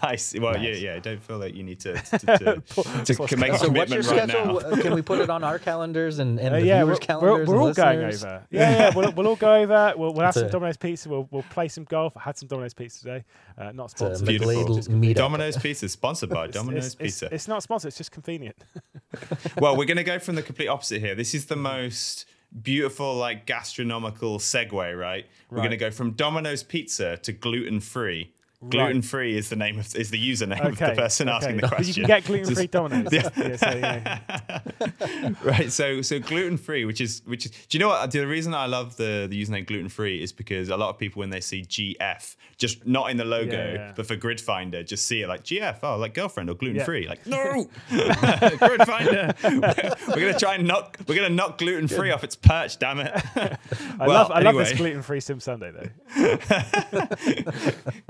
nice. Well, yeah, Nice. yeah. Don't feel that you need to to, to, to, to make a so what's your commitment right schedule? now. Can we put it on our calendars and, and Uh, the yeah, we're, viewers' we're, we're and all going over. Yeah, yeah, we'll, we'll all go over. We'll, we'll have It's some a- Domino's pizza. We'll, we'll play some golf. I had some Domino's pizza today. Uh, not sponsored. Beautiful. McGlade Just meetup. Domino's Pizza, sponsored by It's- Domino's it's, it's- Pizza. It's, not sponsored. It's just convenient. well, we're going to go from the complete opposite here. This is the most beautiful, like gastronomical segue, right? We're going to go from Domino's Pizza to gluten free. Right. Gluten free is the name of is the username of the person asking okay. the But question. You can get gluten free Domino's. Yeah. so, yeah. right so so gluten free which is which is do you know what the reason i love the the username gluten free is because a lot of people when they see gf just not in the logo Yeah, yeah. but for grid finder just see it like gf oh like girlfriend or gluten free Yeah. like no grid finder we're gonna try and knock we're gonna knock gluten free off its perch damn it I Well, love I love this gluten free Sim Sunday though.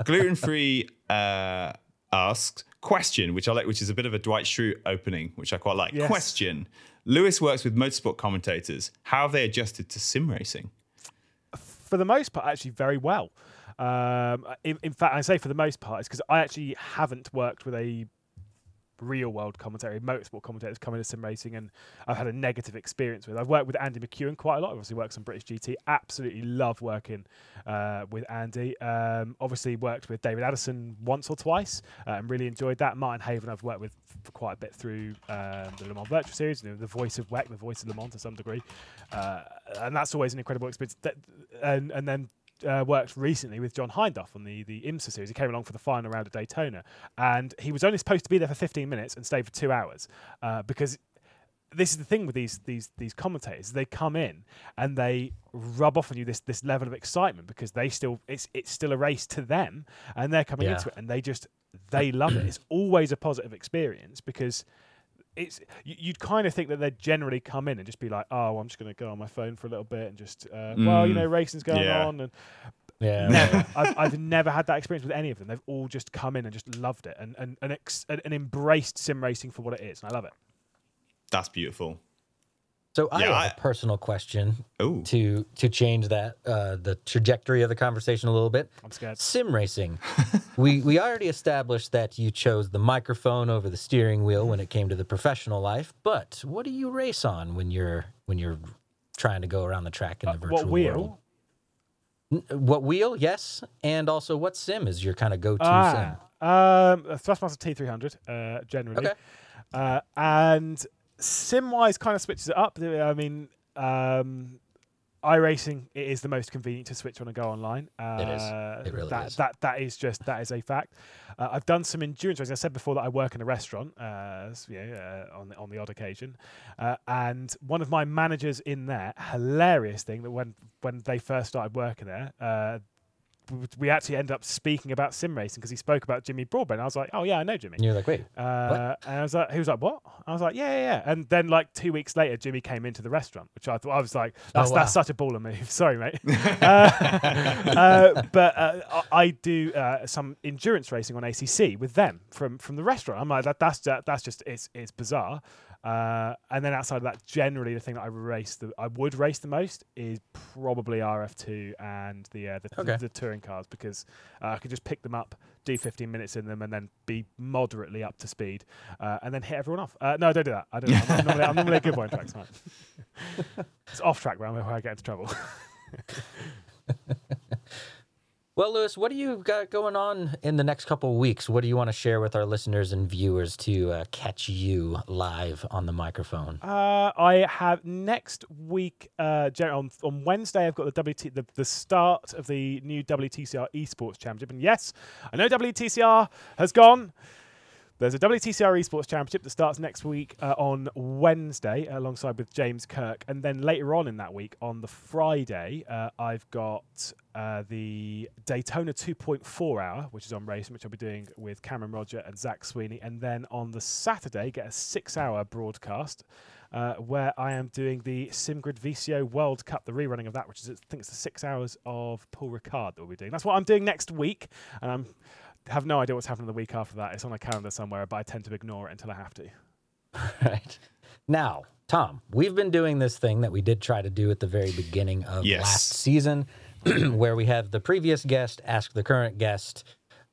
gluten free uh asked question which i like which is a bit of a dwight schrute opening which i quite like Yes. question lewis works with motorsport commentators how have they adjusted to sim racing for the most part, actually very well. Um, in, in fact, I say for the most part, it's because I actually haven't worked with a real world commentary, motorsport commentators coming to sim racing, and I've had a negative experience with. I've worked with Andy McEwen quite a lot. Obviously, works on British GT. Absolutely love working uh, with Andy. Um, obviously, worked with David Addison once or twice, uh, and really enjoyed that. Martin Haven, I've worked with for quite a bit through um, the Le Mans Virtual Series, you know, the voice of WEC, the voice of Le Mans to some degree, uh, and that's always an incredible experience. And and then uh, worked recently with John Hindhaugh on the the IMSA series. He came along for the final round of Daytona, and he was only supposed to be there for 15 minutes and stay for two hours uh, because this is the thing with these these these commentators. They come in and they rub off on you this this level of excitement because they still it's it's still a race to them, and they're coming Yeah. into it and they just they love it. It's always a positive experience because it's you, you'd kind of think that they'd generally come in and just be like, oh, I'm just going to go on my phone for a little bit and just, uh, well, you Mm. know, racing's going Yeah. on, and Yeah. never. I've, I've never had that experience with any of them. They've all just come in and just loved it and and and, ex- and, and embraced sim racing for what it is, and I love it. That's beautiful. So I Yeah, have I- a personal question Oh, to to change that uh, the trajectory of the conversation a little bit. I'm. Sim racing. we we already established that you chose the microphone over the steering wheel when it came to the professional life. But what do you race on when you're when you're trying to go around the track in Uh, the virtual what wheel? world? What wheel? Yes, and also what sim is your kind of go-to Ah, um, Thrustmaster T300 uh, generally, Okay. uh, and sim wise kind of switches it up. I mean, um, iRacing it is the most convenient to switch on and go online. Uh, It is. It really that, is. That that is just that is a fact. Uh, I've done some endurance racing. I said before that I work in a restaurant, uh, you uh, on the, on the odd occasion, uh, and one of my managers in there, hilarious thing that when when they first started working there. W- we actually ended up speaking about sim racing because he spoke about Jimmy Broadbent. I was like, "Oh yeah, I know Jimmy." And you're like, wait, Uh, and I was like, he was like, what? I was like, yeah, yeah, yeah. And then like two weeks later, Jimmy came into the restaurant, which I thought I was like, that's Oh, that's such a baller move. Sorry, mate. uh, uh, but uh, I I do uh, some endurance racing on ACC with them from from the restaurant. I'm like, that, that's ju- that's just it's it's bizarre. Uh, and then outside of that, generally the thing that I race, the, I would race the most is probably RF2 and the uh, the, Okay. the, touring cars because uh, I could just pick them up, do 15 minutes in them, and then be moderately up to speed, uh, and then hit everyone off. Uh, no, don't do that. I don't. I'm, normally, I'm normally a good boy in tracks, mate. it's off track where I get into trouble. Well, Lewis, what do you got going on in the next couple of weeks? What do you want to share with our listeners and viewers to uh, catch you live on the microphone? Uh, I have next week uh, on on Wednesday. I've got the WT the, the start of the new WTCR Esports Championship, and yes, I know WTCR has gone. There's a WTCR Esports Championship that starts next week uh, on Wednesday, alongside with James Kirk, and then later on in that week, on the Friday, uh, I've got uh, the Daytona 2.4 hour, which is on racing, which I'll be doing with Cameron Roger and Zach Sweeney, and then on the Saturday, get a six-hour broadcast uh, where I am doing the SimGrid VCO World Cup, the rerunning of that, which is I think it's the six hours of Paul Ricard that we'll be doing. That's what I'm doing next week, and I'm have no idea what's happening the week after that. It's on a calendar somewhere, but I tend to ignore it until I have to. right. Now, Tom, we've been doing this thing that we did try to do at the very beginning of Yes. last season, where we have the previous guest ask the current guest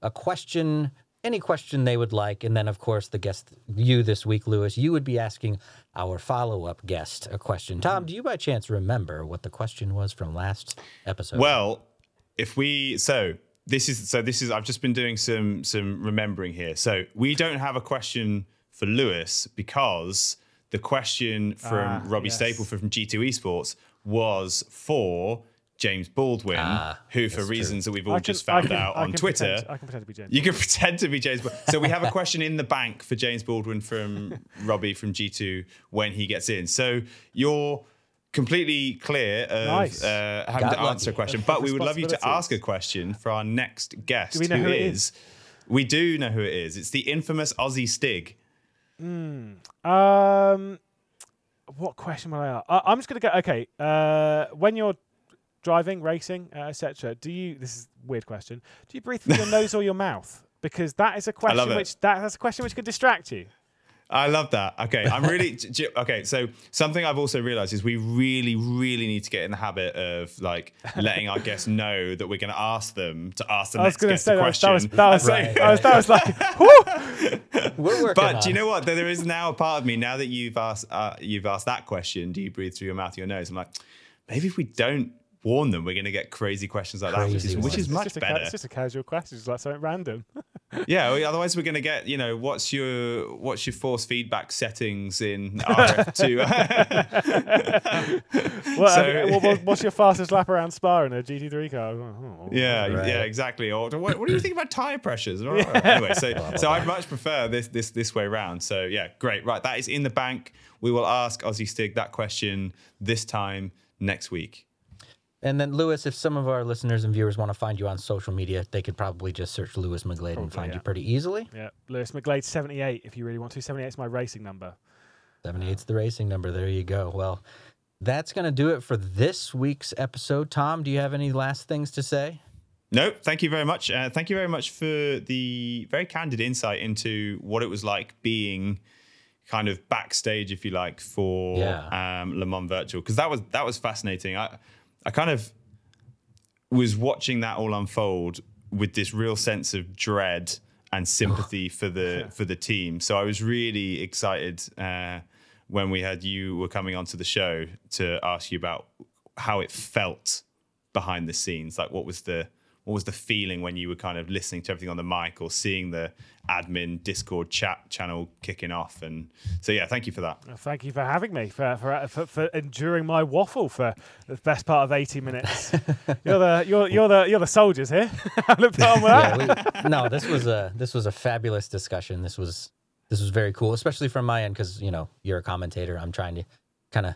a question, any question they would like. And then, of course, the guest, you this week, Lewis, you would be asking our follow up guest a question. Tom, do you by chance remember what the question was from last episode? Well, if we so this is so this is I've just been doing some some remembering here. So we don't have a question for Lewis because the question from Ah, Robbie yes. Staple from G2 Esports was for James Baldwin, Ah, who for that's true. reasons that we've all I just found can- out on can Twitter. pretend- I can pretend to be James. You can pretend to be James. Baldwin. So we have a question in the bank for James Baldwin from Robbie from G2 when he gets in. So you're completely clear of Nice. uh, having Got to answer a question, but we would love you to ask a question for our next guest. Do we know who it is? We do know who it is. It's the infamous Aussie Stig. Um, what question will I ask? I- I'm just gonna go. Okay, uh, when you're driving, racing, uh, etc., do you? This is a weird question. Do you breathe through your nose or your mouth? Because that is a question which that, that's a question which could distract you. I love that. Okay, I'm really j- j- okay. So something I've also realized is we really, really need to get in the habit of like letting our guests know that we're going to ask them to ask them the I was next guest say a that was, that was question. that was, Right, that was, that was like, whoo! we're working But on do you know what? There there is now a part of me now that you've asked uh, you've asked that question. Do you breathe through your mouth, or your nose? I'm like, maybe if we don't warn them, we're going to get crazy questions like that, which is which is much just a ca- better. it's just a casual question, it's like something random. yeah, well, otherwise we're going to get, you know, what's your what's your force feedback settings in RF2? What, So- what- what- what's your fastest lap around Spa in a GT3 car? Oh, oh, oh. yeah, Right. yeah, exactly. Or what, what do you think about tire pressures? Anyway, so so I'd much prefer this this this way round. So yeah, great. Right, that is in the bank. We will ask Aussie Stig that question this time next week. And then Lewis, if some of our listeners and viewers want to find you on social media, they could probably just search Lewis McGlade and Probably, find you pretty easily. Yeah, Lewis McGlade 78 if you really want to. 78 is my racing number. 78's the racing number. There you go. Well, that's going to do it for this week's episode. Tom, do you have any last things to say? No, thank you very much. Uh, thank you very much for the very candid insight into what it was like being kind of backstage, if you like, for Yeah. um, Le Mans Virtual because that was that was fascinating. I I kind of was watching that all unfold with this real sense of dread and sympathy for the for the team. So I was really excited uh, when we had you were coming onto the show to ask you about how it felt behind the scenes. Like what was the what was the feeling when you were kind of listening to everything on the mic or seeing the admin Discord chat channel kicking off? And so yeah, thank you for that. Well, Thank you for having me, for, for, for, for enduring my waffle for the best part of 80 minutes. you're the you're, you're the you're the soldiers here. Look on with that. Yeah, we, no, this was a this was a fabulous discussion. This was this was very cool, especially from my end because you know you're a commentator. I'm trying to kind of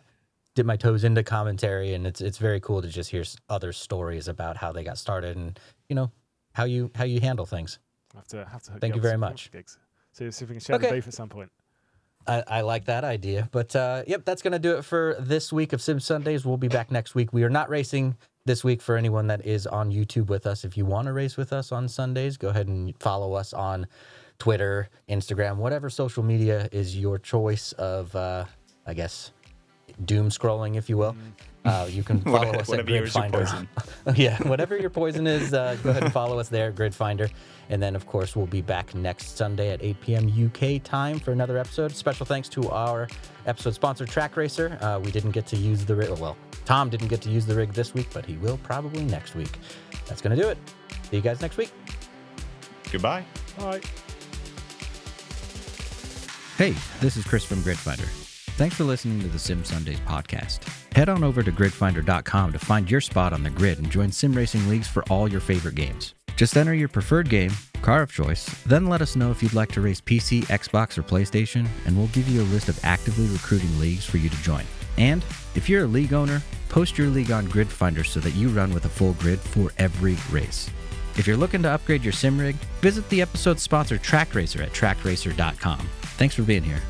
dip my toes into commentary, and it's it's very cool to just hear other stories about how they got started and you know how you how you handle things. have to have to Thank up you very much. Gigs. See, see if we can share Okay. the beef at some point. I, I like that idea. But uh, yep, that's going to do it for this week of Sim Sundays. We'll be back next week. We are not racing this week for anyone that is on YouTube with us. If you want to race with us on Sundays, go ahead and follow us on Twitter, Instagram, whatever social media is your choice of, uh, I guess, doom scrolling, if you will. Uh, you can follow Whatever- us at whatever yours is Gridfinder. yeah, whatever your poison is, uh, go ahead and follow us there, Gridfinder. And then, of course, we'll be back next Sunday at 8 p.m. UK time for another episode. Special thanks to our episode sponsor, Trak Racer. Uh, we didn't get to use the rig. Well, Tom didn't get to use the rig this week, but he will probably next week. That's going to do it. See you guys next week. Goodbye. Bye. Hey, this is Chris from Gridfinder. Thanks for listening to the Sim Sundays podcast. Head on over to gridfinder.com to find your spot on the grid and join sim racing leagues for all your favorite games. Just enter your preferred game, car of choice, then let us know if you'd like to race PC, Xbox, or PlayStation, and we'll give you a list of actively recruiting leagues for you to join. And if you're a league owner, post your league on Gridfinder so that you run with a full grid for every race. If you're looking to upgrade your sim rig, visit the episode sponsor Trak Racer at trakracer.com. Thanks for being here.